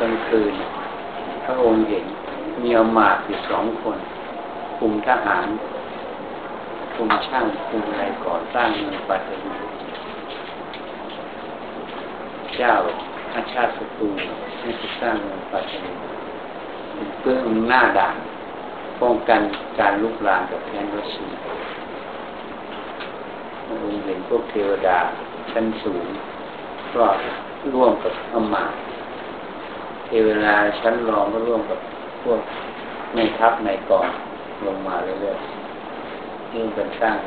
กลางคืน พระองค์เห็นมีอมาตย์อยู่สองคนคุมทหารคุมช่างคุมอะไรก่อสร้างเมืองปัตตานีเจ้าอาชาติศัตรูให้สร้างเมืองปัตตานีเพื่อหน้าด่านป้องกันการลุกลามกับแผ่นรัสเซียองค์เห็นพวกเทวดาชั้นสูงก็ร่วมกับอมาตย์ เทวดาชั้นรองก็ร่วมกับพวกในทัพในกองลงมาเรื่อยๆยิ่งเป็นสร้าง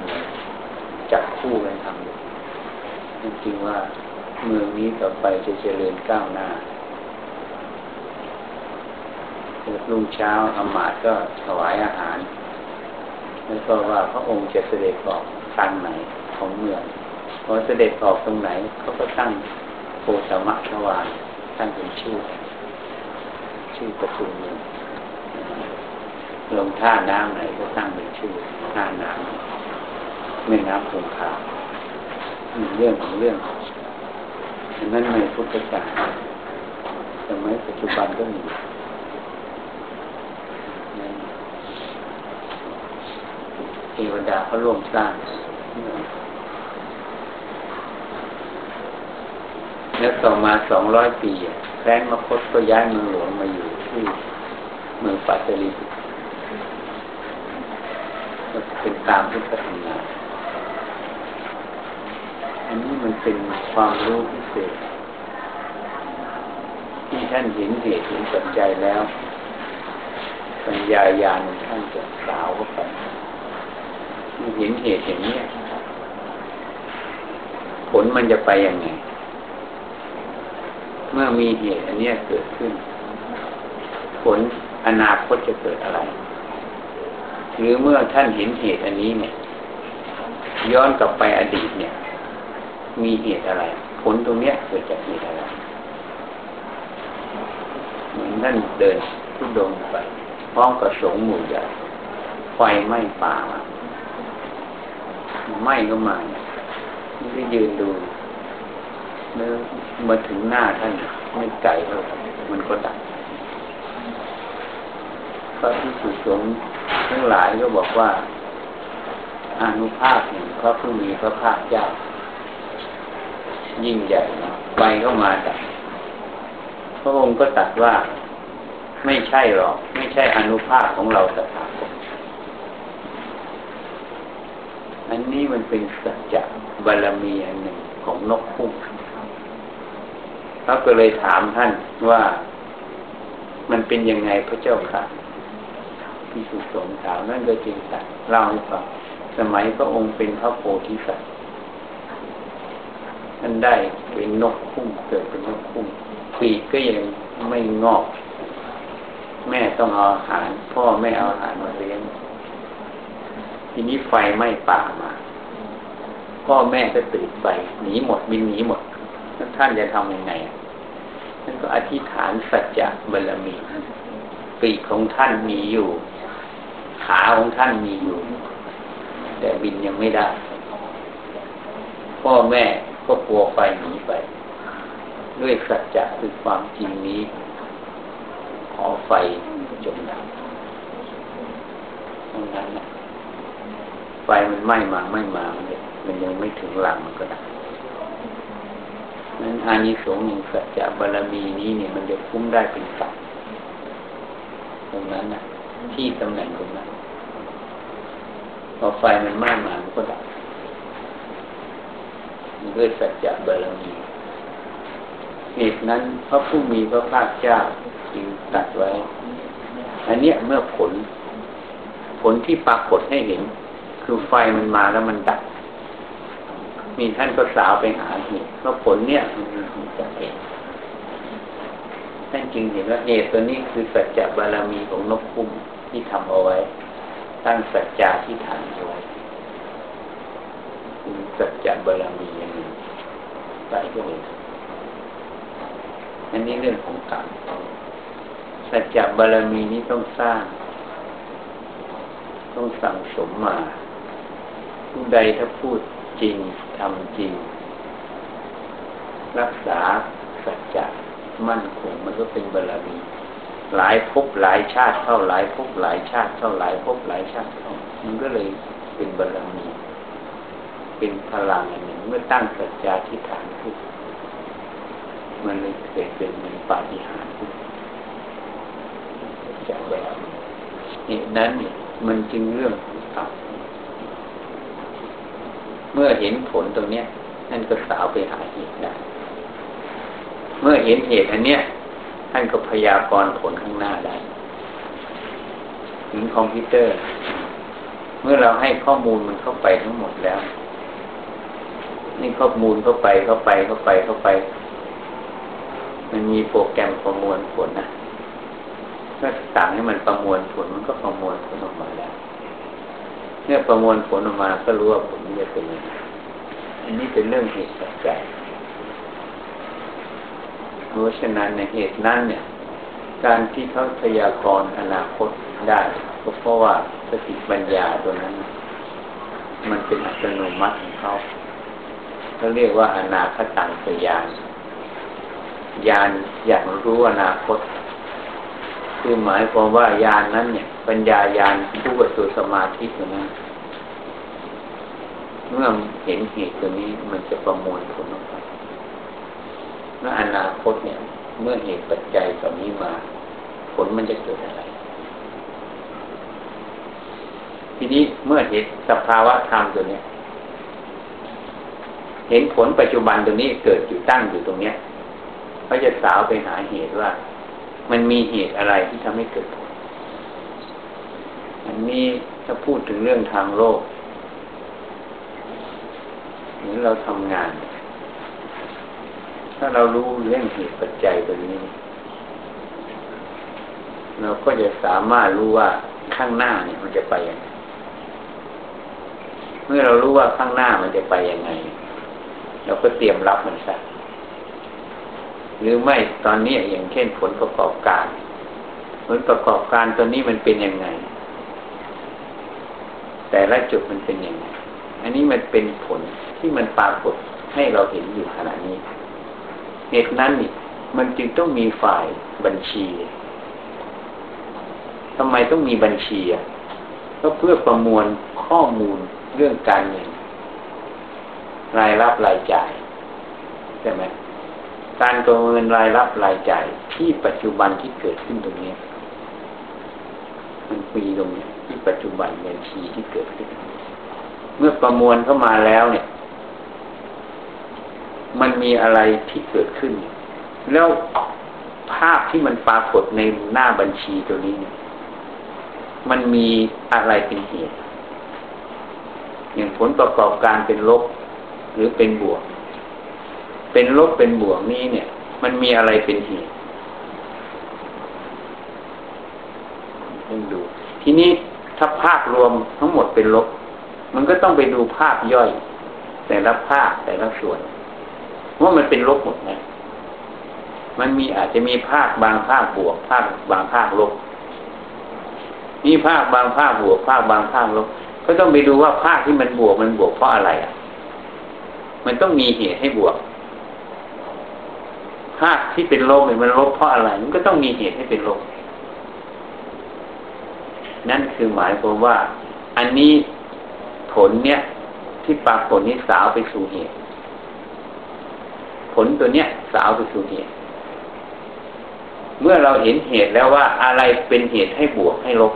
จับคู่กันทำจริงๆว่าเมืองนี้ต่อไปจะเจริญก้าวหน้ารุ่งเช้าอมาตก็ถวายอาหารแล้วก็ว่าพระองค์จะเสด็จออกทางไหนของเมืองพอเสด็จออกตรงไหนเขาก็ตั้งโพธมะทวารตั้งเป็นชื่อ ชื่อประตูเมืองลงท่าน้ำไหนก็ตั้งเป็นชื่อท่าน้ำไม่น้ำคงคาเรื่องของเรื่องอันนั้นในพุทธศาสนาสมัยปัจจุบันก็มีเทวดาเขาร่วมสร้าง แล้วต่อมาสองร้อยปี แคว้นมคตก็ย้ายเมืองหลวงมาอยู่ที่เมืองปัตตานีเป็นตามที่พัฒนาอันนี้มันเป็นความรู้พิเศษ ที่ท่านเห็นเหตุเห็นปัจจัยแล้ว ปัญญาญาณท่านจะสาวเข้าไปเห็นเหตุอย่างนี้ผลมันจะไปยังไง เมื่อมีเหตุอันนี้เกิดขึ้น ผลอนาคตจะเกิดอะไร หรือเมื่อท่านเห็นเหตุอันนี้เนี่ย ย้อนกลับไปอดีตเนี่ย มีเหตุอะไร ผลตรงเนี้ยเกิดจากเหตุอะไรเหมือนท่านเดินทุดงไปพร้อมกับสงหมู่ใหญ่ไฟไหม้ป่าไหม้ก็มาไม่ได้ยืนดู เมื่อมาถึงหน้าท่านไม่ไกลเท่ามันก็ดับพระที่สุสงทั้งหลายก็บอกว่าอานุภาพหนึ่งพระผู้มีพระภาคเจ้า ยิ่งใหญ่นะไฟก็มาดับพระองค์ก็ตัดว่า ไม่ใช่หรอก ไม่ใช่อนุภาพของเราตถาคตอันนี้มันเป็นสัจจะบารมีอันหนึ่งของนกพุ่ง เขาก็เลยถามท่านว่ามันเป็นยังไงพระเจ้าค่ะที่สุสงถามนั่นก็จริงสัตเล่าให้ฟังสมัยพระองค์เป็นพระโพธิสัตว์ท่านได้เป็นนกพุ่งเกิดเป็นนกพุ่งปีกก็ยังไม่งอก แม่ต้องเอาอาหาร พ่อแม่เอาอาหารมาเลี้ยงทีนี้ไฟไหม้ป่ามา พ่อแม่ก็ตื่นไปหนีหมดบินหนีหมด ท่านจะทำยังไงท่านก็อธิษฐานสัจจะบารมีปีกของท่านมีอยู่ ขาของท่านมีอยู่ แต่บินยังไม่ได้ พ่อแม่ก็กลัวไฟหนีไป ด้วยสัจจะคือความจริงนี้ ขอไฟจมดับตรงนั้นนะไฟมันไหม้มาไหม้มามันมันยังไม่ถึงหลังมันก็ดับ นั้นอานิสงส์หนึ่งสัจจะบารมีนี้เนี่ยมันจะคุ้มได้เป็นสัตว์ตรงนั้นนะที่ตำแหน่งตรงนั้นพอไฟมันไหม้มามันก็ดับมันด้วยสัจจะบารมีเหตุนั้นพระผู้มีพระภาคเจ้าจึงตัดไว้ อันเนี้ยเมื่อผล ผลที่ปรากฏให้เห็น คือไฟมันมาแล้วมันดับ มีท่านก็สาวไปหาเหตุว่าผลเนี่ยมันจากเหตุท่านจึงเห็นว่าเหตุตัวนี้คือสัจจะบารมีของนกคุ้มที่ทำเอาไว้ ตั้งสัจจะที่ฐานเอาไว้คือสัจจะบารมีอย่างนี้ไปก็เลยอันนี้เรื่องของกรรมสัจจะบารมีนี้ต้องสร้าง ต้องสั่งสมมาผู้ใดถ้าพูด จริงทำจริง รักษาสัจจะมั่นคงมันก็เป็นบารมีหลายภพหลายชาติเท่าหลายภพหลายชาติเท่าหลายภพหลายชาติเท่ามันก็เลยเป็นบารมีเป็นพลังอย่างหนึ่งเมื่อตั้งสัจจาธิฐานขึ้นมันเลยเกิดเป็นมือนปาฏิหาริย์จากแบบเหตุนั้นมันจึงเรื่องของธรรม เมื่อเห็นผลตรงเนี้ยท่านก็สาวไปหาเหตุได้เมื่อเห็นเหตุอันเนี้ยท่านก็พยากรณ์ผลข้างหน้าได้ถึงคอมพิวเตอร์ เมื่อเราให้ข้อมูลมันเข้าไปทั้งหมดแล้ว นี่ข้อมูลเข้าไปเข้าไปเข้าไปเข้าไป มันมีโปรแกรมประมวลผลนะก็สั่งให้มันประมวลผลมันก็ประมวลผลออกมาแล้ว เมื่อประมวลผลออกมาก็รู้ว่าผลนี้จะเป็นยังไงอันนี้เป็นเรื่องเหตุปัจจัยเพราะฉะนั้นในเหตุนั้นเนี่ย การที่เขาพยากรณ์อนาคตได้ก็เพราะว่าสติปัญญาตัวนั้น มันเป็นอัตโนมัติของเขาเขาเรียกว่าอนาคตังสยานยานอย่างรู้อนาคต คือหมายความว่ายานนั้นเนี่ย ปัญญายานผู้ประสูสมาธิตัวนั้นเมื่อเห็นเหตุตัวนี้มันจะประมวลผลออกไปเมื่ออนาคตเนี่ย เมื่อเหตุปัจจัยตัวนี้มา ผลมันจะเกิดอะไร ทีนี้เมื่อเห็นสภาวะธรรมตัวเนี้ยเห็นผลปัจจุบันตัวนี้เกิดอยู่ตั้งอยู่ตรงเนี้ยเขาจะสาวไปหาเหตุว่า มันมีเหตุอะไรที่ทำให้เกิดผล อันนี้ถ้าพูดถึงเรื่องทางโลกหรือเราทำงาน ถ้าเรารู้เรื่องเหตุปัจจัยตัวนี้ เราก็จะสามารถรู้ว่าข้างหน้าเนี่ยมันจะไปยังไงเมื่อเรารู้ว่าข้างหน้ามันจะไปยังไง เราก็เตรียมรับมันซะ หรือไม่ตอนนี้อย่างเช่นผลประกอบการ ผลประกอบการตัวนี้มันเป็นยังไง แต่ละจุดมันเป็นยังไง อันนี้มันเป็นผลที่มันปรากฏให้เราเห็นอยู่ขณะนี้เหตุนั้นนี่มันจึงต้องมีฝ่ายบัญชีทำไมต้องมีบัญชีอะก็เพื่อประมวลข้อมูลเรื่องการเงินรายรับรายจ่ายใช่ไหม การประเมินรายรับรายจ่ายที่ปัจจุบันที่เกิดขึ้นตรงนี้มันมีตรงนี้ที่ปัจจุบันบัญชีที่เกิดขึ้น เมื่อประมวลเข้ามาแล้วเนี่ย มันมีอะไรที่เกิดขึ้น แล้วภาพที่มันปรากฏในหน้าบัญชีตัวนี้เนี่ยมันมีอะไรเป็นเหตุอย่างผลประกอบการเป็นลบหรือเป็นบวก เป็นลบเป็นบวกนี้เนี่ย มันมีอะไรเป็นเหตุต้องดู ทีนี้ถ้าภาพรวมทั้งหมดเป็นลบ มันก็ต้องไปดูภาพย่อย แต่ละภาพแต่ละส่วนว่ามันเป็นลบหมดไหมมันมีอาจจะมีภาคบางภาคบวก ภาคบางภาคลบมีภาคบางภาคบวก ภาคบางภาคลบ ก็ต้องไปดูว่าภาคที่มันบวกมันบวกเพราะอะไรอะ มันต้องมีเหตุให้บวกาคที่เป็นลบมันลบเพราะอะไร มันก็ต้องมีเหตุให้เป็นลบนั่นคือหมายความว่า อันนี้ผลเนี้ยที่ปรากฏนี้สาวไปสู่เหตุ ผลตัวเนี้ยสาวไปสู่เหตุ เมื่อเราเห็นเหตุแล้วว่าอะไรเป็นเหตุให้บวกให้ลบ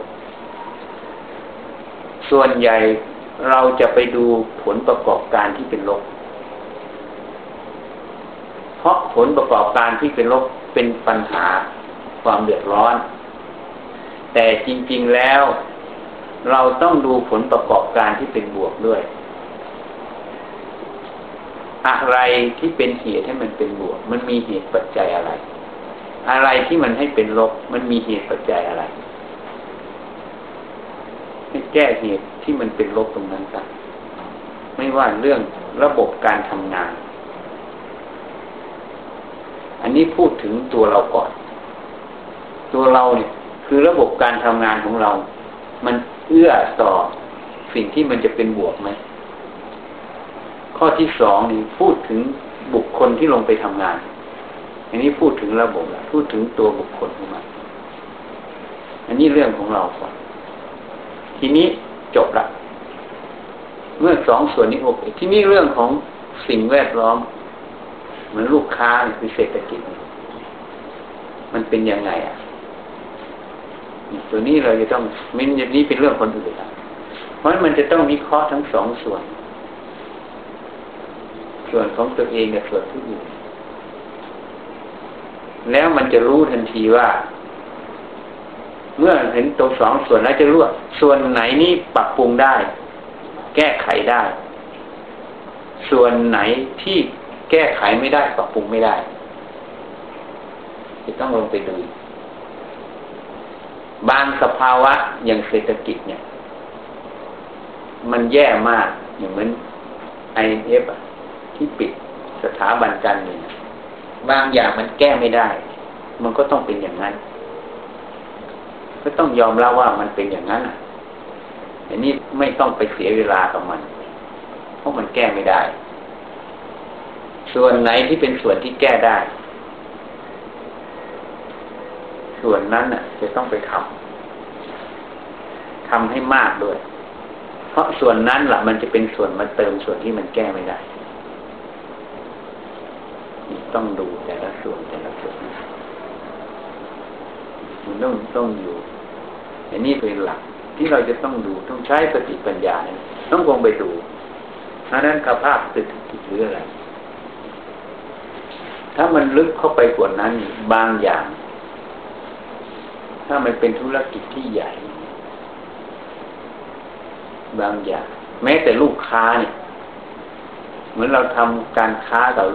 ส่วนใหญ่เราจะไปดูผลประกอบการที่เป็นลบ เพราะผลประกอบการที่เป็นลบเป็นปัญหาความเดือดร้อน แต่จริง ๆแล้ว เราต้องดูผลประกอบการที่เป็นบวกด้วย อะไรที่เป็นเหตุให้มันเป็นบวก มันมีเหตุปัจจัยอะไร อะไรที่มันให้เป็นลบ มันมีเหตุปัจจัยอะไรให้แก้เหตุที่มันเป็นลบตรงนั้นกันไม่ว่าเรื่องระบบการทำงาน อันนี้พูดถึงตัวเราก่อน ตัวเราเนี่ยคือระบบการทำงานของเรา มันเอื้อต่อสิ่งที่มันจะเป็นบวกไหม ข้อที่สองนี่พูดถึงบุคคลที่ลงไปทำงาน อันนี้พูดถึงระบบละพูดถึงตัวบุคคลของมัน อันนี้เรื่องของเราก่อน ทีนี้จบละ เมื่อสองส่วนนี้โอเค ทีนี้เรื่องของสิ่งแวดล้อม เหมือนลูกค้าคือเศรษฐกิจ มันเป็นยังไงอะตัวนี้เราจะต้องมันอย่างนี้เป็นเรื่องคนอื่นเพราะมันจะต้องวิเคราะห์ทั้งสองส่วน ส่วนของตัวเองกับส่วนที่อื่นแล้วมันจะรู้ทันทีว่า เมื่อเห็นตัวสองส่วนแล้วจะรู้ว่าส่วนไหนนี่ปรับปรุงได้ แก้ไขได้ ส่วนไหนที่ แก้ไขไม่ได้ปรับปรุงไม่ได้ จะต้องลงไปดูบางสภาวะอย่างเศรษฐกิจเนี่ย มันแย่มากอย่างเหมือนไอเอฟที่ปิดสถาบันการเงินบางอย่างมันแก้ไม่ได้ มันก็ต้องเป็นอย่างนั้น ก็ต้องยอมรับว่ามันเป็นอย่างนั้นอันนี้ไม่ต้องไปเสียเวลากับมัน เพราะมันแก้ไม่ได้ ส่วนไหนที่เป็นส่วนที่แก้ได้ ส่วนนั้นน่ะ จะต้องไปทำทำให้มากด้วย เพราะส่วนนั้นแหละมันจะเป็นส่วนมาเติมส่วนที่มันแก้ไม่ได้ต้องดูแต่ละส่วนแต่ละส่วนมันต้องต้องอยู่อันนี้เป็นหลักที่เราจะต้องดูต้องใช้สติปัญญาต้องลงไปดูเพราะนั้นกภาพตึกหรืออะไร ถ้ามันลึกเข้าไปกว่านั้นบางอย่าง ถ้ามันเป็นธุรกิจที่ใหญ่ บางอย่าง แม้แต่ลูกค้าเนี่ย เหมือนเราทำการค้ากับ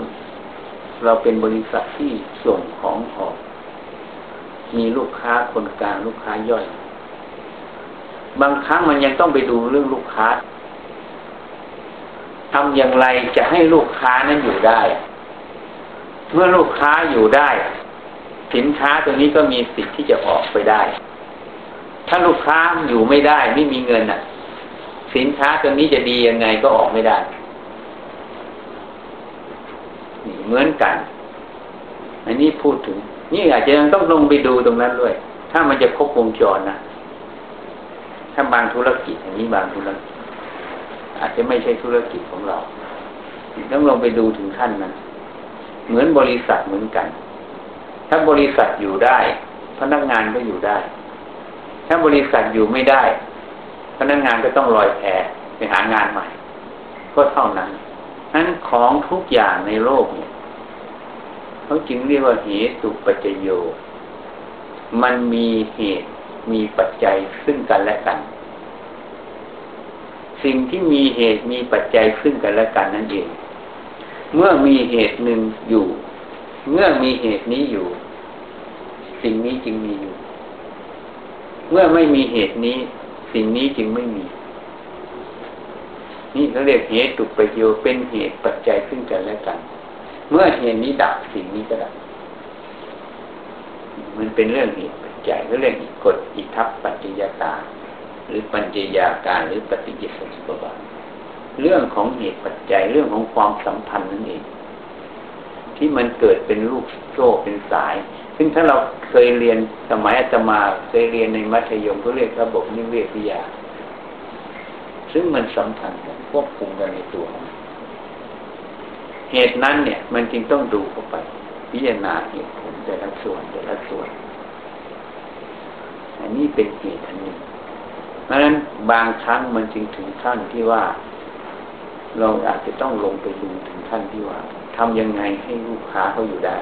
เราเป็นบริษัทที่ส่งของออก มีลูกค้าคนกลางลูกค้าย่อย บางครั้งมันยังต้องไปดูเรื่องลูกค้าทำอย่างไรจะให้ลูกค้านั้นอยู่ได้ เมื่อลูกค้าอยู่ได้ สินค้าตัวนี้ก็มีสิทธิ์ที่จะออกไปได้ ถ้าลูกค้าอยู่ไม่ได้ไม่มีเงินอะ สินค้าตัวนี้จะดียังไงก็ออกไม่ได้เหมือนกัน อันนี้พูดถึง นี่อาจจะต้องลงไปดูตรงนั้นด้วย ถ้ามันจะครบวงจรนะถ้าบางธุรกิจอันนี้บางธุรกิจอาจจะไม่ใช่ธุรกิจของเรา ต้องลงไปดูถึงขั้นนั้น เหมือนบริษัทเหมือนกัน ถ้าบริษัทอยู่ได้ พนักงานก็อยู่ได้ ถ้าบริษัทอยู่ไม่ได้ พนักงานก็ต้องลอยแพไปหางานใหม่ ก็เท่านั้นนั้นของทุกอย่างในโลกเนี่ยเขาจึงเรียกว่าเหตุปัจจโย มันมีเหตุมีปัจจัยซึ่งกันและกัน สิ่งที่มีเหตุมีปัจจัยซึ่งกันและกันนั่นเอง เมื่อมีเหตุหนึ่งอยู่ เมื่อมีเหตุนี้อยู่ สิ่งนี้จึงมีอยู่ เมื่อไม่มีเหตุนี้ สิ่งนี้จึงไม่มี นี่เขาเรียกเหตุประโยชน์เป็นเหตุปัจจัยขึ้นกันและกัน เมื่อเหตุนี้ดับสิ่งนี้ก็ดับ มันเป็นเรื่องเหตุปัจจัยเรื่องกฎอิทัปปัจจยตาหรือปัญจยาการหรือปฏิจจสมุปบาท เรื่องของเหตุปัจจัยเรื่องของความสัมพันธ์นั่นเอง ที่มันเกิดเป็นลูกโซ่เป็นสาย ซึ่งถ้าเราเคยเรียนสมัยอาตมาเคยเรียนในมัธยมก็เรียกระบบนิเวศวิทยา ซึ่งมันสัมพันธ์กันควบคุมกันในตัว เหตุนั้นเนี่ย มันจึงต้องดูเข้าไป พิจารณาเหตุผลแต่ละส่วนแต่ละส่วนอันนี้เป็นเหตุอันหนึ่งเพราะฉะนั้นบางครั้งมันจึงถึงขั้นที่ว่า เราอาจจะต้องลงไปดูถึงขั้นที่ว่าทำยังไงให้ลูกค้าเขาอยู่ได้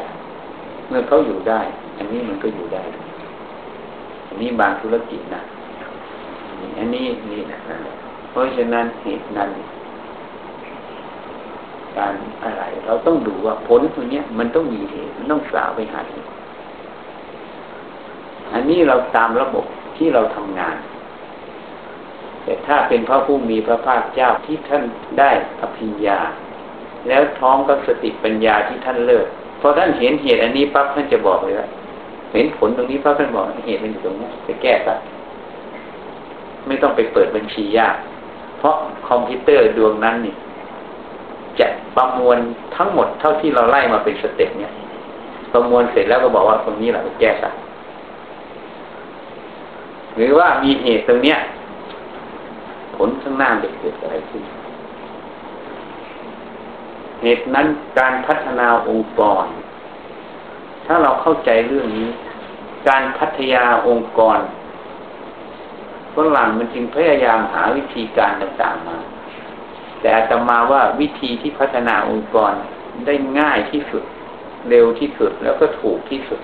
เมื่อเขาอยู่ได้ อันนี้มันก็อยู่ได้ อันนี้บางธุรกิจนะอันนี้นี่นะเพราะฉะนั้นเหตุนั้น การอะไร เราต้องดูว่าผลตัวนี้มันต้องมีเหตุมันต้องสาวไปหาเหตุอันนี้เราตามระบบที่เราทำงาน แต่ถ้าเป็นพระผู้มีพระภาคเจ้าที่ท่านได้อภิญญา แล้วพร้อมกับสติปัญญาที่ท่านเลิศพอท่านเห็นเหตุอันนี้ปั๊บท่านจะบอกเลยว่าเห็นผลตรงนี้ปั๊บท่านบอกเหตุมันอยู่ตรงนี้ไปแก้ซะไม่ต้องไปเปิดบัญชียาก เพราะคอมพิวเตอร์ดวงนั้นนี่จะประมวลทั้งหมดเท่าที่เราไล่มาเป็น step เนี่ยประมวลเสร็จแล้วก็บอกว่าตรงนี้แหละไปแก้ซะหรือว่ามีเหตุตรงเนี้ย ลข้างหน้าเด็กเกิดอะไรขึ้น เหตุนั้นการพัฒนาองค์กร ถ้าเราเข้าใจเรื่องนี้ การพัฒนาองค์กรฝรั่งมันจึงพยายามหาวิธีการต่างๆมา แต่อาตมาว่าวิธีที่พัฒนาองค์กรได้ง่ายที่สุด เร็วที่สุดแล้วก็ถูกที่สุด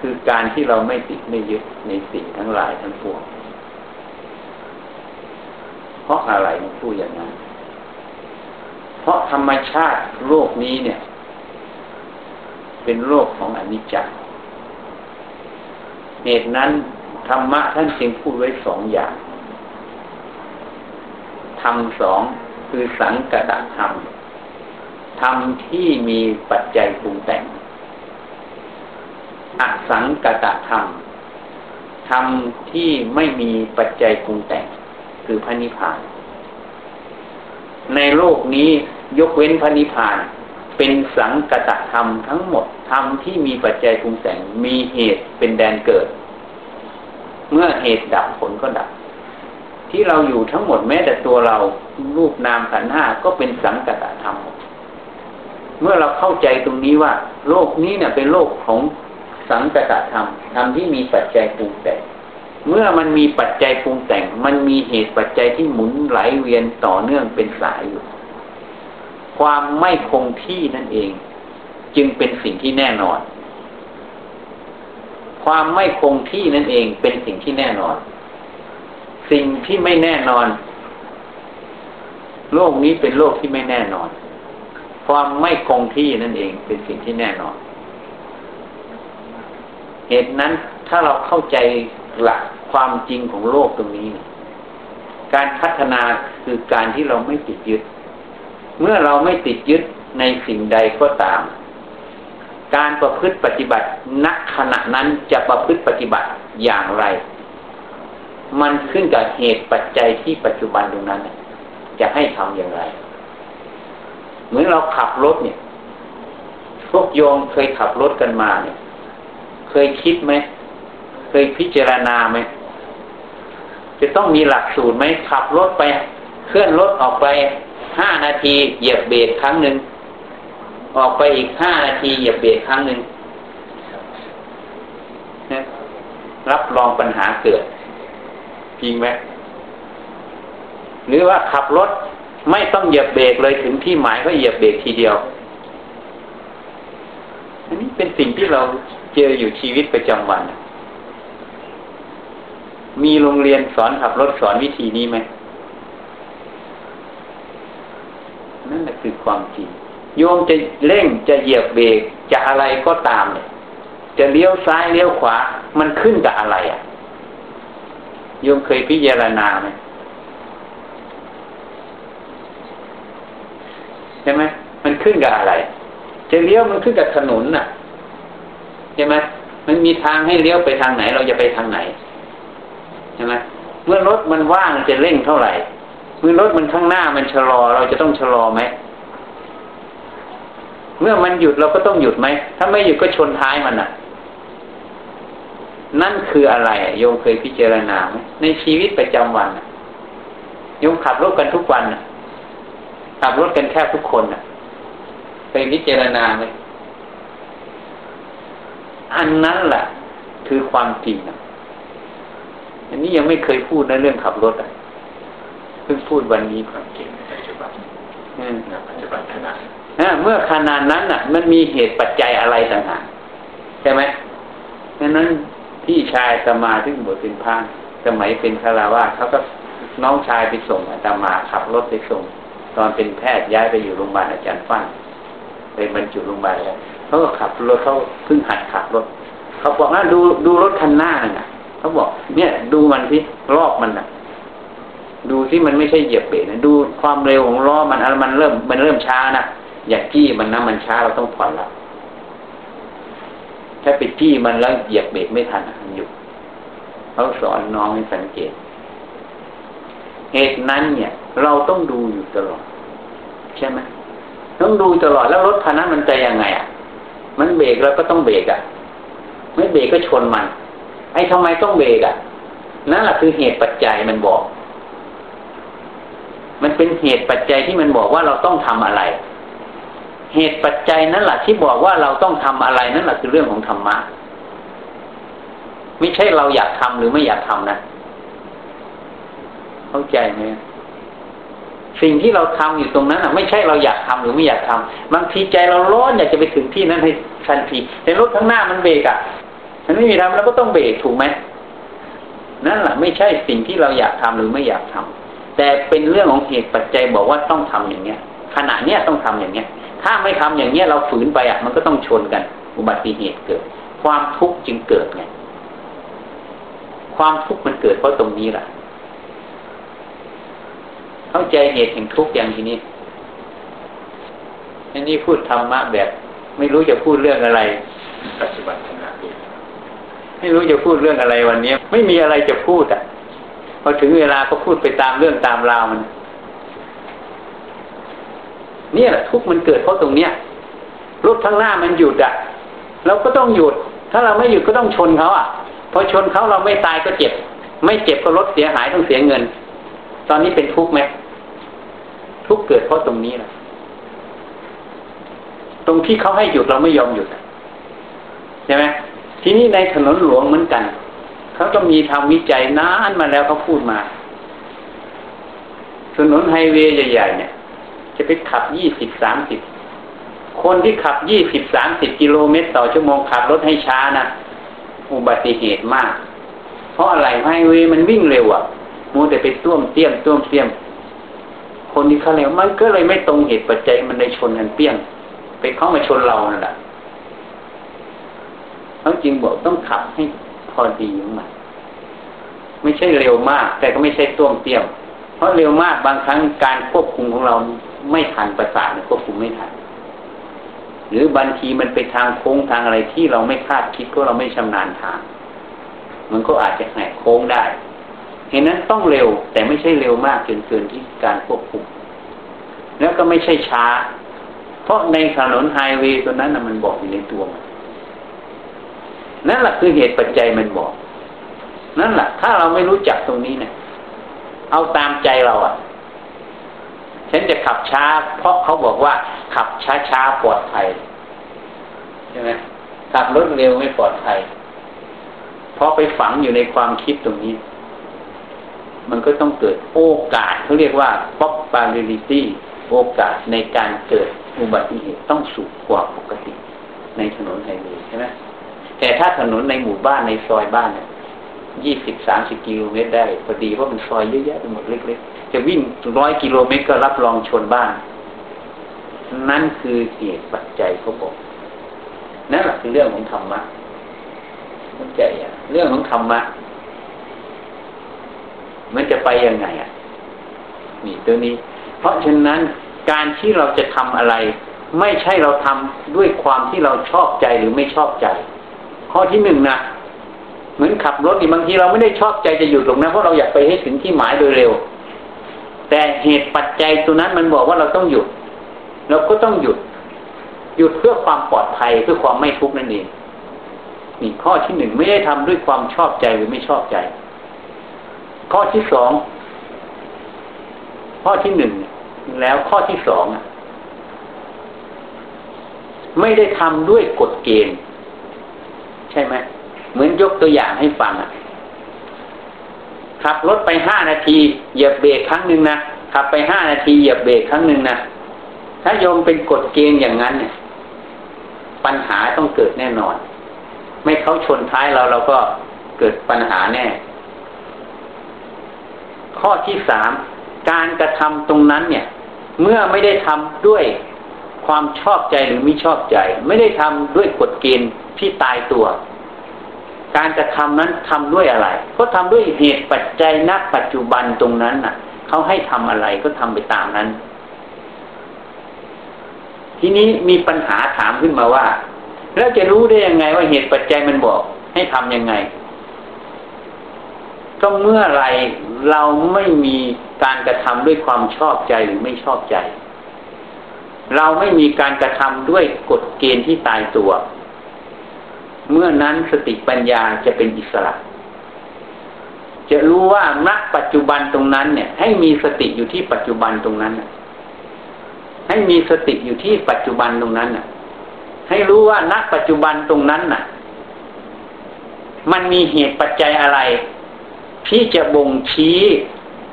คือการที่เราไม่ติดไม่ยึดในสิ่งทั้งหลายทั้งปวง เพราะอะไรมันพูดอย่างนั้น เพราะธรรมชาติโลกนี้เนี่ย เป็นโลกของอนิจจ์เหตุนั้นธรรมะท่านจึงพูดไว้สองอย่างธรรมสองคือสังกัดธรรมธรรมที่มีปัจจัยปรุงแต่ง อสังกัดธรรมธรรมที่ไม่มีปัจจัยปรุงแต่ง คือพระนิพพาน ในโลกนี้ยกเว้นพระนิพพาน เป็นสังกัดธรรมทั้งหมดธรรมที่มีปัจจัยปรุงแต่งมีเหตุเป็นแดนเกิด เมื่อเหตุดับผลก็ดับ ที่เราอยู่ทั้งหมดแม้แต่ตัวเรารูปนามขันห้าก็เป็นสังกัตธรรม เมื่อเราเข้าใจตรงนี้ว่า โลกนี้เนี่ยเป็นโลกของสังกัตธรรมธรรมที่มีปัจจัยปรุงแต่ง เมื่อมันมีปัจจัยปรุงแต่ง มันมีเหตุปัจจัยที่หมุนไหลเวียนต่อเนื่องเป็นสายอยู่ ความไม่คงที่นั่นเอง จึงเป็นสิ่งที่แน่นอน ความไม่คงที่นั่นเองเป็นสิ่งที่แน่นอน สิ่งที่ไม่แน่นอน โลกนี้เป็นโลกที่ไม่แน่นอน ความไม่คงที่นั่นเอง เป็นสิ่งที่แน่นอน เหตุนั้นถ้าเราเข้าใจ หลักความจริงของโลกตรงนี้ การพัฒนาคือการที่เราไม่ติดยึด เมื่อเราไม่ติดยึดในสิ่งใดก็ตาม การประพฤติปฏิบัติณขณะนั้นจะประพฤติปฏิบัติอย่างไร มันขึ้นกับเหตุปัจจัยที่ปัจจุบันตรงนั้น จะให้ทำอย่างไร เหมือนเราขับรถเนี่ย พวกโยมเคยขับรถกันมาเนี่ย เคยคิดไหม เคยพิจารณาไหมจะต้องมีหลักสูตรไหมขับรถไป เคลื่อนรถออกไปห้านาทีเหยียบเบรกครั้งหนึ่งออกไปอีกห้านาทีเหยียบเบรกครั้งหนึ่งรับรองปัญหาเกิด จริงไหมหรือว่าขับรถไม่ต้องเหยียบเบรกเลยถึงที่หมายก็เหยียบเบรกทีเดียว อันนี้เป็นสิ่งที่เราเจออยู่ชีวิตประจำวัน มีโรงเรียนสอนขับรถสอนวิธีนี้ไหมนั่นแหละคือความจริง โยมจะเร่งจะเหยียบเบรกจะอะไรก็ตามเนี่ยจะเลี้ยวซ้ายเลี้ยวขวา มันขึ้นกับอะไรอะโยมเคยพิจารณาไหมใช่ไหมมันขึ้นกับอะไร จะเลี้ยวมันขึ้นกับถนนน่ะใช่ไหมมันมีทางให้เลี้ยวไปทางไหน เราจะไปทางไหน ใช่ไหมเมื่อรถมันว่างจะเร่งเท่าไหร่ เมื่อรถมันข้างหน้ามันชะลอ เราจะต้องชะลอไหมเมื่อมันหยุดเราก็ต้องหยุดไหม ถ้าไม่หยุดก็ชนท้ายมันอะ นั่นคืออะไรโยมเคยพิจารณาไหมในชีวิตประจำวันโยมขับรถกันทุกวันขับรถกันแทบทุกคนเคยพิจารณาไหมอันนั้นแหละคือความจริง อันนี้ยังไม่เคยพูดในเรื่องขับรถอะเพิ่งพูดวันนี้ความจริงปัจจุบันปัจจุบันขณะเมื่อขนาดนั้นอะ มันมีเหตุปัจจัยอะไรต่างหากใช่ไหมดังนั้นพี่ชายตมาที่บวชเป็นพระสมัยเป็นคาราวาเขาก็น้องชายไปส่งอาตมาขับรถไปส่ง ตอนเป็นแพทย์ย้ายไปอยู่โรงพยาบาลอาจารย์ฟั่นไปบรรจุโรงพยาบาลแล้วเขาก็ขับรถเขาเพิ่งหัดขับรถ เขาบอกว่าดูดูรถคันหน้าน่ะ เขาบอก เนี่ย ดูมันที่รอบมันน่ะ ดูที่มันไม่ใช่เหยียบเบรกนะดูความเร็วของล้อมันอะมันเริ่ม มันเริ่มช้านะอย่าจี้มันนะมันช้าเราต้องผ่อนละถ้าไปจี้มันแล้วเหยียบเบรกไม่ทันมันอยู่เขาสอนน้องให้สังเกต เหตุนั้นเนี่ย เราต้องดูอยู่ตลอด ใช่ไหมต้องดูตลอดแล้วรถคันนั้นมันจะยังไงอะ มันเบรกเราก็ต้องเบรกอะ ไม่เบรกก็ชนมัน ไอ้ทำไมต้องเบรกอะนั่นแหละคือเหตุปัจจัยมันบอก มันเป็นเหตุปัจจัยที่มันบอกว่าเราต้องทำอะไร เหตุปัจจัยนั่นแหละที่บอกว่าเราต้องทำอะไรนั่นแหละคือเรื่องของธรรมะไม่ใช่เราอยากทำหรือไม่อยากทำนะเข้าใจไหมสิ่งที่เราทำอยู่ตรงนั้นอะ ไม่ใช่เราอยากทำหรือไม่อยากทำบางทีใจเราร้อนอยากจะไปถึงที่นั้นให้ทันทีแต่รถข้างหน้ามันเบรกอะ มันไม่มีทำแล้วก็ต้องเบรกถูกไหมนั่นแหละไม่ใช่สิ่งที่เราอยากทำหรือไม่อยากทำแต่เป็นเรื่องของเหตุปัจจัยบอกว่าต้องทำอย่างเนี้ยขณะเนี้ยต้องทำอย่างเนี้ย ถ้าไม่ทำอย่างเนี้ยเราฝืนไปอะมันก็ต้องชนกัน อุบัติเหตุเกิด ความทุกข์จึงเกิดไงความทุกข์มันเกิดเพราะตรงนี้แหละเข้าใจเหตุแห่งทุกข์อย่างทีนี้อันนี้พูดธรรมะแบบ ไม่รู้จะพูดเรื่องอะไรปัจจุบันขณะนี้ ไม่รู้จะพูดเรื่องอะไรวันนี้ไม่มีอะไรจะพูดอะพอถึงเวลาก็พูดไปตามเรื่องตามราวมัน เนี่ยแหละทุกมันเกิดเพราะตรงเนี้ยรถข้างหน้ามันหยุดอะเราก็ต้องหยุด ถ้าเราไม่หยุดก็ต้องชนเขาอะพอชนเขาเราไม่ตายก็เจ็บ ไม่เจ็บก็รถเสียหายต้องเสียเงิน ตอนนี้เป็นทุกข์ไหมทุกข์เกิดเพราะตรงนี้แหละตรงที่เขาให้หยุดเราไม่ยอมหยุดใช่ไหม ทีนี้ในถนนหลวงเหมือนกัน เขาก็มีทำวิจัยนานมาแล้วเขาพูดมา ถนนไฮเวย์ใหญ่ๆเนี่ย จะไปขับยี่สิบสามสิบคนที่ขับยี่สิบสามสิบกิโลเมตรต่อชั่วโมงขับรถให้ช้านะอุบัติเหตุมาก เพราะอะไรไฮเวย์มันวิ่งเร็วอะมัวแต่ไปต้วมเตี้ยมต้วมเตี้ยม คนที่เขาเร็วมันก็เลยไม่ตรงเหตุปัจจัยมันเลยชนกันเปี้ยงไปเข้ามาชนเรานั่นแหละ เขาจริงบอกต้องขับให้พอดีมันไม่ใช่เร็วมาก แต่ก็ไม่ใช่ต้วมเตี้ยม เพราะเร็วมากบางครั้งการควบคุมของเราไม่ทันประสาทควบคุมไม่ทันหรือบางทีมันไปทางโค้งทางอะไรที่เราไม่คาดคิดเพราะเราไม่ชำนาญทาง มันก็อาจจะแหกโค้งได้ เห็นนั้นต้องเร็วแต่ไม่ใช่เร็วมากจนเกินที่การควบคุม แล้วก็ไม่ใช่ช้า เพราะในถนนไฮเวย์ตัวนั้นนะมันบอกอยู่ในตัวมัน นั่นแหละคือเหตุปัจจัยมันบอก นั่นแหละถ้าเราไม่รู้จักตรงนี้เนะี่ย เอาตามใจเราอะ่ะ ฉันจะขับช้า เพราะเขาบอกว่า ขับช้าช้าปลอดภัยใช่ไหมขับรถเร็วไม่ปลอดภัยเพราะไปฝังอยู่ในความคิดตรงนี้ มันก็ต้องเกิดโอกาสเขาเรียกว่า probability โอกาสในการเกิดอุบัติเหตุต้องสูงกว่าปกติในถนนไฮเวย์ใช่ไหม แต่ถ้าถนนในหมู่บ้านในซอยบ้านเนี่ยยี่สิบสามสิบกิโลเมตรได้พอดีเพราะมันซอยเยอะแยะไปหมดเล็กๆจะวิ่งร้อยกิโลเมตรก็รับรองชนบ้านนั่นคือเหตุปัจจัยเขาบอกนั่นแหละคือเรื่องของธรรมะเข้าใจอะ เรื่องของธรรมะมันจะไปยังไงอะนี่ตัวนี้ เพราะฉะนั้นการที่เราจะทำอะไร ไม่ใช่เราทำด้วยความที่เราชอบใจหรือไม่ชอบใจ ข้อที่หนึ่งนะเหมือนขับรถนี่บางทีเราไม่ได้ชอบใจจะหยุดหรอกนะเพราะเราอยากไปให้ถึงที่หมายโดยเร็ว แต่เหตุปัจจัยตัวนั้นมันบอกว่าเราต้องหยุด เราก็ต้องหยุด หยุดเพื่อความปลอดภัยเพื่อความไม่ทุกข์นั่นเองนี่ข้อที่หนึ่งไม่ได้ทำด้วยความชอบใจหรือไม่ชอบใจ ข้อที่สองข้อที่หนึ่งแล้วข้อที่สองไม่ได้ทำด้วยกฎเกณฑ์ ช่ไหมเหมือนยกตัวอย่างให้ฟังอะขับรถไปห้านาทีเหยียบเบรกครั้งหนึ่งนะขับไปห้านาทีเหยียบเบรกครั้งหนึ่งนะถ้าโยมเป็นกฎเกณฑ์อย่างนั้นเนี่ย ปัญหาต้องเกิดแน่นอน ไม่เขาชนท้ายเราเราก็เกิดปัญหาแน่ ข้อที่สามการกระทำตรงนั้นเนี่ย เมื่อไม่ได้ทำด้วย ความชอบใจหรือไม่ชอบใจ ไม่ได้ทำด้วยกฎเกณฑ์ที่ตายตัว การกระทำนั้นทำด้วยอะไร ก็ทำด้วยเหตุปัจจัยณปัจจุบันตรงนั้นน่ะเขาให้ทำอะไรก็ทำไปตามนั้น ทีนี้มีปัญหาถามขึ้นมาว่า แล้วจะรู้ได้ยังไงว่าเหตุปัจจัยมันบอก ให้ทํำยังไง ก็เมื่อไรเราไม่มีการกระทำด้วยความชอบใจหรือไม่ชอบใจ เราไม่มีการกระทำด้วยกฎเกณฑ์ที่ตายตัว เมื่อนั้นสติปัญญาจะเป็นอิสระ จะรู้ว่าณปัจจุบันตรงนั้นเนี่ย ให้มีสติอยู่ที่ปัจจุบันตรงนั้นให้มีสติอยู่ที่ปัจจุบันตรงนั้นให้รู้ว่าณปัจจุบันตรงนั้นน่ะ มันมีเหตุปัจจัยอะไร ที่จะบ่งชี้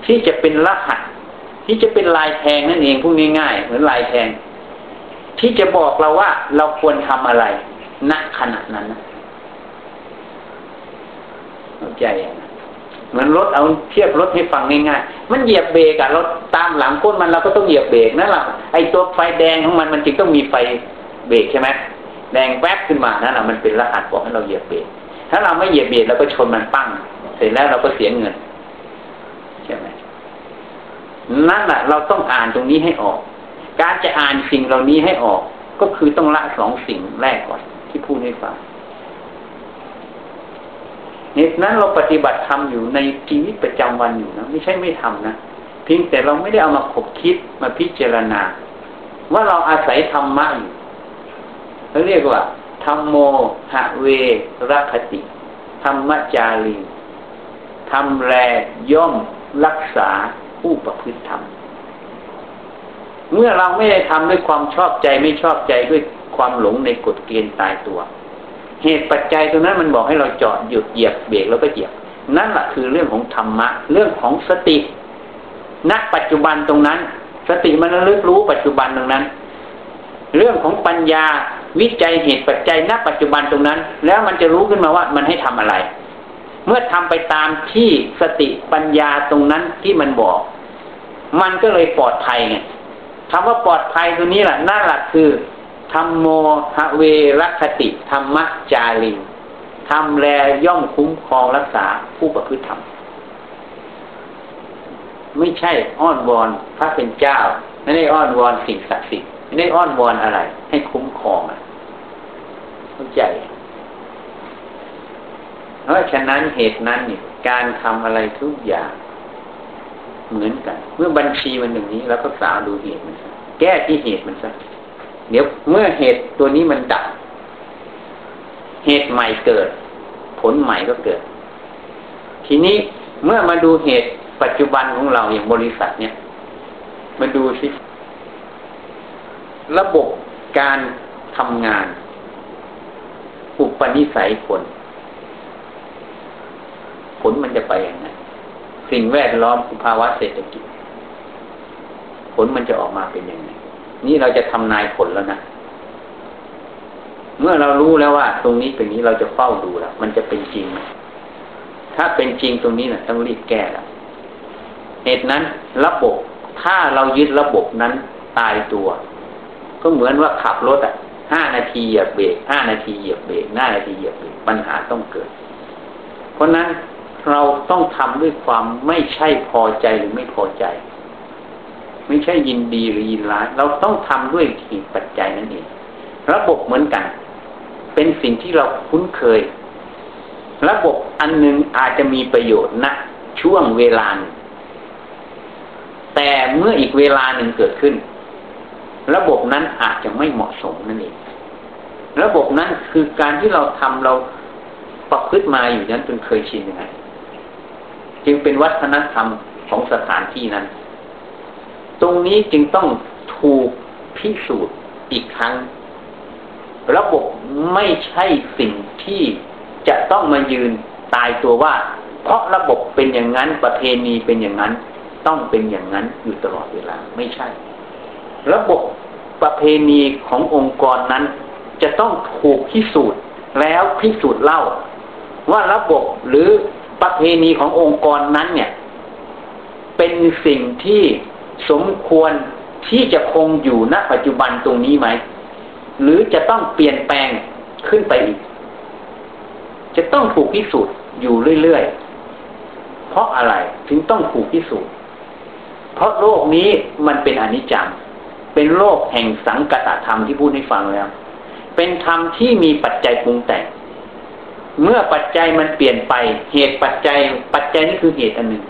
ที่จะเป็นรหัส ที่จะเป็นลายแทงนั่นเองพูดง่ายๆเหมือนลายแทง ที่จะบอกเราว่าเราควรทำอะไรณขณะนั้นเข้าใจเหมือนรถเอาเทียบรถให้ฟังง่ายๆมันเหยียบเบรกอะรถตามหลังก้นมันเราก็ต้องเหยียบเบรกนั่นแหละไอ้ตัวไฟแดงของมันมันจึงต้องมีไฟเบรกใช่ไหมแดงแวบขึ้นมานั่นแหละมันเป็นรหัสบอกให้เราเหยียบเบรกถ้าเราไม่เหยียบเบรกเราก็ชนมันปั้ง เสร็จแล้วเราก็เสียเงินใช่ไหม นั่นแหละเราต้องอ่านตรงนี้ให้ออก การจะอ่านสิ่งเหล่านี้ให้ออก ก็คือต้องละสองสิ่งแรกก่อนที่พูดให้ฟังเหตุนั้นเราปฏิบัติธรรมอยู่ในชีวิตประจำวันอยู่นะไม่ใช่ไม่ทำนะเพียงแต่เราไม่ได้เอามาขบคิดมาพิจารณา ว่าเราอาศัยธรรมะอยู่เขาเรียกว่าธรรมโมหะเวรคติ ธรรมจารีทำแรย่อมรักษา ผู้ประพฤติธรรม เมื่อเราไม่ได้ทำด้วยความชอบใจไม่ชอบใจด้วยความหลงในกฎเกณฑ์ตายตัว เหตุปัจจัยตรงนั้นมันบอกให้เราจอดหยุดเหยียบเบรกแล้วก็เหยียบ นั่นแหละคือเรื่องของธรรมะ เรื่องของสติณปัจจุบันตรงนั้น สติมันระลึกรู้ปัจจุบันตรงนั้น เรื่องของปัญญาวิจัยเหตุปัจจัยณปัจจุบันตรงนั้น แล้วมันจะรู้ขึ้นมาว่ามันให้ทำอะไร เมื่อทำไปตามที่สติปัญญาตรงนั้นที่มันบอก มันก็เลยปลอดภัยไงคำว่าปลอดภัยตัวนี้แหละนั่นแหละคือธรรมโมหเวรคติธรรมจาริงทำแลย่อมคุ้มครองรักษาผู้ประพฤติธรรม ไม่ใช่อ้อนวอนพระเป็นเจ้า ไม่ได้อ้อนวอนสิ่งศักดิ์สิทธิ์ไม่ได้อ้อนวอนอะไร ให้คุ้มครองอะเข้าใจเพราะฉะนั้นเหตุนั้นเนี่ยการทำอะไรทุกอย่าง เหมือนกัน เมื่อบัญชีมันอย่างนี้แล้วก็สาวดูเหตุมันแก้ที่เหตุมันซะเดี๋ยวเมื่อเหตุตัวนี้มันดับเหตุใหม่เกิด ผลใหม่ก็เกิด ทีนี้เมื่อมาดูเหตุปัจจุบันของเราอย่างบริษัทเนี่ยมาดูสิระบบการทำงาน อุปนิสัยผลผลมันจะไปอย่างไร สิ่งแวดล้อมภาวะเศรษฐกิจ ผลมันจะออกมาเป็นยังไงนี่เราจะทำนายผลแล้วนะเมื่อเรารู้แล้วว่า ตรงนี้เป็นนี้เราจะเฝ้าดูแล้วมันจะเป็นจริงไหมถ้าเป็นจริงตรงนี้น่ะ ต้องรีบแก้แล้วเหตุนั้นระบบถ้าเรายึดระบบนั้นตายตัว ก็เหมือนว่าขับรถอะห้านาทีเหยียบเบรกห้านาทีเหยียบเบรกห้านาทีเหยียบเบรกปัญหาต้องเกิด เพราะนั้น เราต้องทำด้วยความไม่ใช่พอใจหรือไม่พอใจ ไม่ใช่ยินดีหรือยินร้ายเราต้องทำด้วยเหตุปัจจัยนั่นเอง ระบบเหมือนกัน เป็นสิ่งที่เราคุ้นเคย ระบบอันหนึ่งอาจจะมีประโยชน์ณช่วงเวลาแต่เมื่ออีกเวลาหนึ่งเกิดขึ้น ระบบนั้นอาจจะไม่เหมาะสมนั่นเองระบบนั้นคือการที่เราทำเราประพฤติมาอยู่นั้นจนเคยชินยังไง จึงเป็นวัฒนธรรมของสถานที่นั้น ตรงนี้จึงต้องถูกพิสูจน์อีกครั้ง ระบบไม่ใช่สิ่งที่จะต้องมายืนตายตัวว่า เพราะระบบเป็นอย่างนั้นประเพณีเป็นอย่างนั้น ต้องเป็นอย่างนั้นอยู่ตลอดเวลาไม่ใช่ ระบบประเพณีขององค์กรนั้น จะต้องถูกพิสูจน์แล้วพิสูจน์เล่า ว่าระบบหรือ ประเพณีขององค์กรนั้นเนี่ย เป็นสิ่งที่สมควรที่จะคงอยู่ณปัจจุบันตรงนี้ไหม หรือจะต้องเปลี่ยนแปลงขึ้นไปอีก จะต้องถูกพิสูจน์อยู่เรื่อยๆ เพราะอะไรถึงต้องถูกพิสูจน์ เพราะโลกนี้มันเป็นอนิจจัง เป็นโลกแห่งสังกัตธรรมที่พูดให้ฟังแล้ว เป็นธรรมที่มีปัจจัยปรุงแต่ง เมื่อปัจจัยมันเปลี่ยนไป เหตุปัจจัยปัจจัยนี่คือเหตุอันหนึ่ง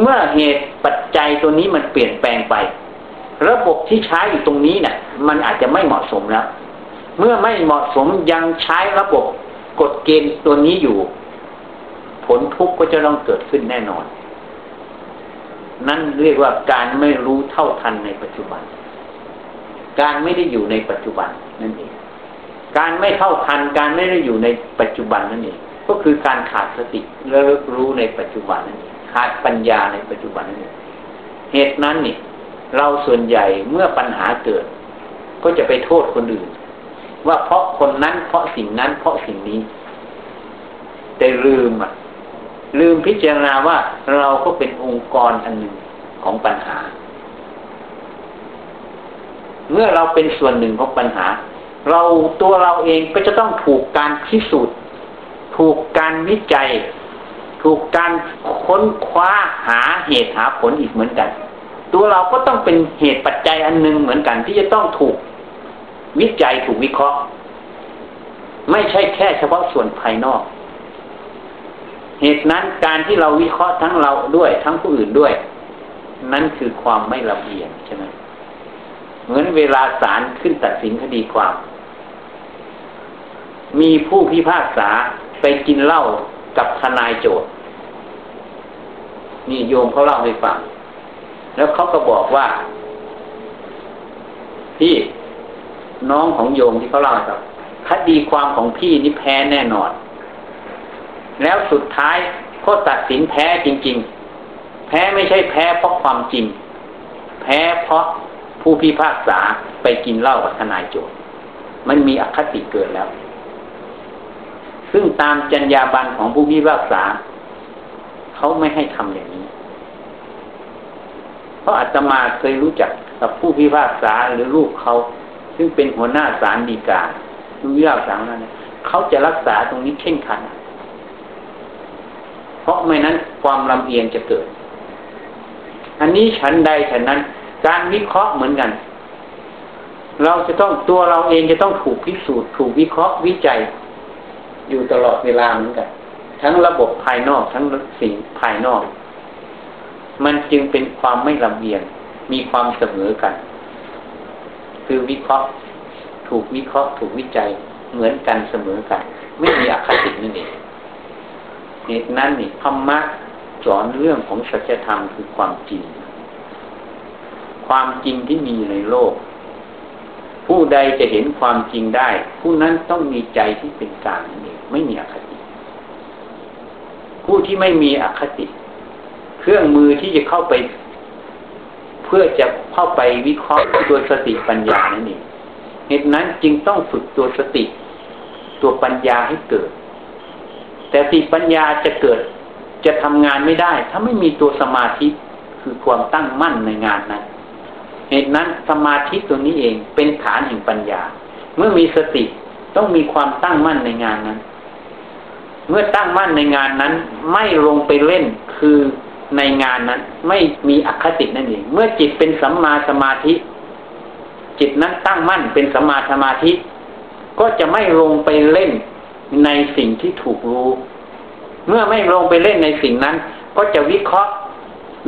เมื่อเหตุปัจจัยตัวนี้มันเปลี่ยนแปลงไป ระบบที่ใช้อยู่ตรงนี้เนี่ยมันอาจจะไม่เหมาะสมแล้วเมื่อไม่เหมาะสมยังใช้ระบบกฎเกณฑ์ตัวนี้อยู่ ผลทุกข์ก็จะต้องเกิดขึ้นแน่นอน นั่นเรียกว่าการไม่รู้เท่าทันในปัจจุบัน การไม่ได้อยู่ในปัจจุบันนั่นเอง การไม่เท่าทันการไม่ได้อยู่ในปัจจุบันนั่นเองก็คือการขาดสติและรู้ในปัจจุบันนั่นเองขาดปัญญาในปัจจุบันนั่นเองเหตุนั้นนี่เราส่วนใหญ่เมื่อปัญหาเกิด ก็จะไปโทษคนอื่น ว่าเพราะคนนั้นเพราะสิ่งนั้นเพราะสิ่งนี้ แต่ลืมอะลืมพิจารณาว่าเราก็เป็นองค์กรอันหนึ่งของปัญหา เมื่อเราเป็นส่วนหนึ่งของปัญหา เราตัวเราเองก็จะต้องถูกการพิสูจน์ ถูกการวิจัย ถูกการค้นคว้าหาเหตุหาผลอีกเหมือนกัน ตัวเราก็ต้องเป็นเหตุปัจจัยอันหนึ่งเหมือนกัน ที่จะต้องถูกวิจัยถูกวิเคราะห์ ไม่ใช่แค่เฉพาะส่วนภายนอก เหตุนั้นการที่เราวิเคราะห์ทั้งเราด้วย ทั้งผู้อื่นด้วย นั่นคือความไม่ละเอียดใช่ไหมเหมือนเวลาศาลขึ้นตัดสินคดีความ มีผู้พิพากษาไปกินเหล้ากับทนายโจทย์นี่โยมเขาเล่าให้ฟัง แล้วเขาก็บอกว่า พี่น้องของโยมที่เขาเล่าครับคดีความของพี่นี่แพ้แน่นอน แล้วสุดท้ายก็ตัดสินแพ้จริง ๆ แพ้ไม่ใช่แพ้เพราะความจริง แพ้เพราะผู้พิพากษาไปกินเหล้ากับทนายโจทย์มันมีอคติเกิดแล้ว ซึ่งตามจรรยาบรรณของผู้พิพากษา เขาไม่ให้ทำอย่างนี้ เพราะอาตมาเคยรู้จักกับผู้พิพากษาหรือลูกเขา ซึ่งเป็นหัวหน้าศาลฎีกาดูวิพากษานั้นเขาจะรักษาตรงนี้เข่งขัน เพราะไม่นั้นความลำเอียงจะเกิด อันนี้ฉันใดฉันนั้น การวิเคราะห์เหมือนกัน เราจะต้องตัวเราเองจะต้องถูกพิสูจน์ถูกวิเคราะห์วิจัย อยู่ตลอดเวลาเหมือนกัน ทั้งระบบภายนอกทั้งสิ่งภายนอก มันจึงเป็นความไม่ลำเอียง มีความเสมอกัน คือวิเคราะห์ ถูกวิเคราะห์ ถูกวิจัยเหมือนกันเสมอกัน ไม่มีอคตินั่นเองเหตุนั้นนี่ธรรมะสอนเรื่องของสัจธรรมคือความจริง ความจริงที่มีในโลก ผู้ใดจะเห็นความจริงได้ ผู้นั้นต้องมีใจที่เป็นกลางนั่นเองไม่มีอคติ ผู้ที่ไม่มีอคติ เครื่องมือที่จะเข้าไป เพื่อจะเข้าไปวิเคราะห์ตัวสติปัญญานั่นเองเหตุนั้นจึงต้องฝึกตัวสติ ตัวปัญญาให้เกิด แต่สติปัญญาจะเกิดจะทำงานไม่ได้ ถ้าไม่มีตัวสมาธิคือความตั้งมั่นในงานนั้น เหตุนั้นสมาธิตัวนี้เองเป็นฐานแห่งปัญญา เมื่อมีสติต้องมีความตั้งมั่นในงานนั้น เมื่อตั้งมั่นในงานนั้น ไม่ลงไปเล่นคือในงานนั้น ไม่มีอคตินั่นเองเมื่อจิตเป็นสัมมาสมาธิ จิตนั้นตั้งมั่นเป็นสัมมาสมาธิ ก็จะไม่ลงไปเล่นในสิ่งที่ถูกรู้ เมื่อไม่ลงไปเล่นในสิ่งนั้น ก็จะวิเคราะห์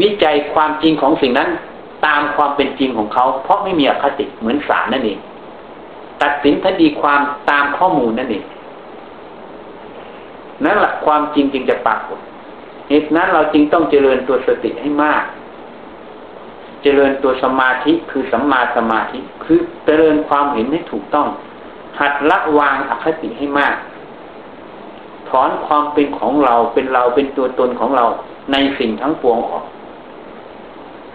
วิจัยความจริงของสิ่งนั้น ตามความเป็นจริงของเขา เพราะไม่มีอคติเหมือนสารนั่นเองตัดสินคดีความตามข้อมูลนั่นเองนั่นแหละความจริงจึงจะปรากฏเหตุนั้นเราจึงต้องเจริญตัวสติให้มาก เจริญตัวสมาธิคือสัมมาสมาธิ คือเจริญความเห็นให้ถูกต้อง หัดละวางอคติให้มาก ถอนความเป็นของเราเป็นเราเป็นตัวตนของเราในสิ่งทั้งปวงออก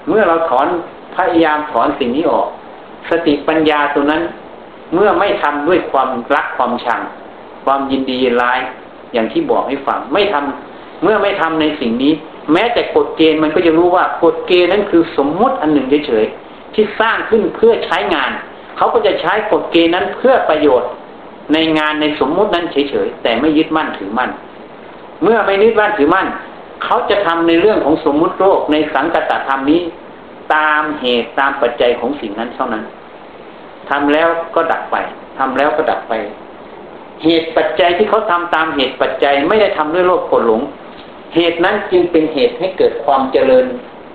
เมื่อเราถอนพยายามถอนสิ่งนี้ออก สติปัญญาตัวนั้น เมื่อไม่ทำด้วยความรักความชัง ความยินดียินร้ายอย่างที่บอกให้ฟังไม่ทำเมื่อไม่ทำในสิ่งนี้ แม้แต่กฎเกณฑ์มันก็จะรู้ว่ากฎเกณฑ์นั้นคือสมมุติอันหนึ่งเฉยๆที่สร้างขึ้นเพื่อใช้งาน เขาก็จะใช้กฎเกณฑ์นั้นเพื่อประโยชน์ในงานในสมมุตินั้นเฉยๆแต่ไม่ยึดมั่นถือมั่น เมื่อไม่ยึดมั่นถือมั่น เขาจะทำในเรื่องของสมมุติโลกในสังกัตธรรมนี้ ตามเหตุตามปัจจัยของสิ่งนั้นเท่านั้นทำแล้วก็ดับไปทำแล้วก็ดับไป เหตุปัจจัยที่เขาทำตามเหตุปัจจัยไม่ได้ทำด้วยโลภโกรธหลง เหตุนั้นจึงเป็นเหตุให้เกิดความเจริญ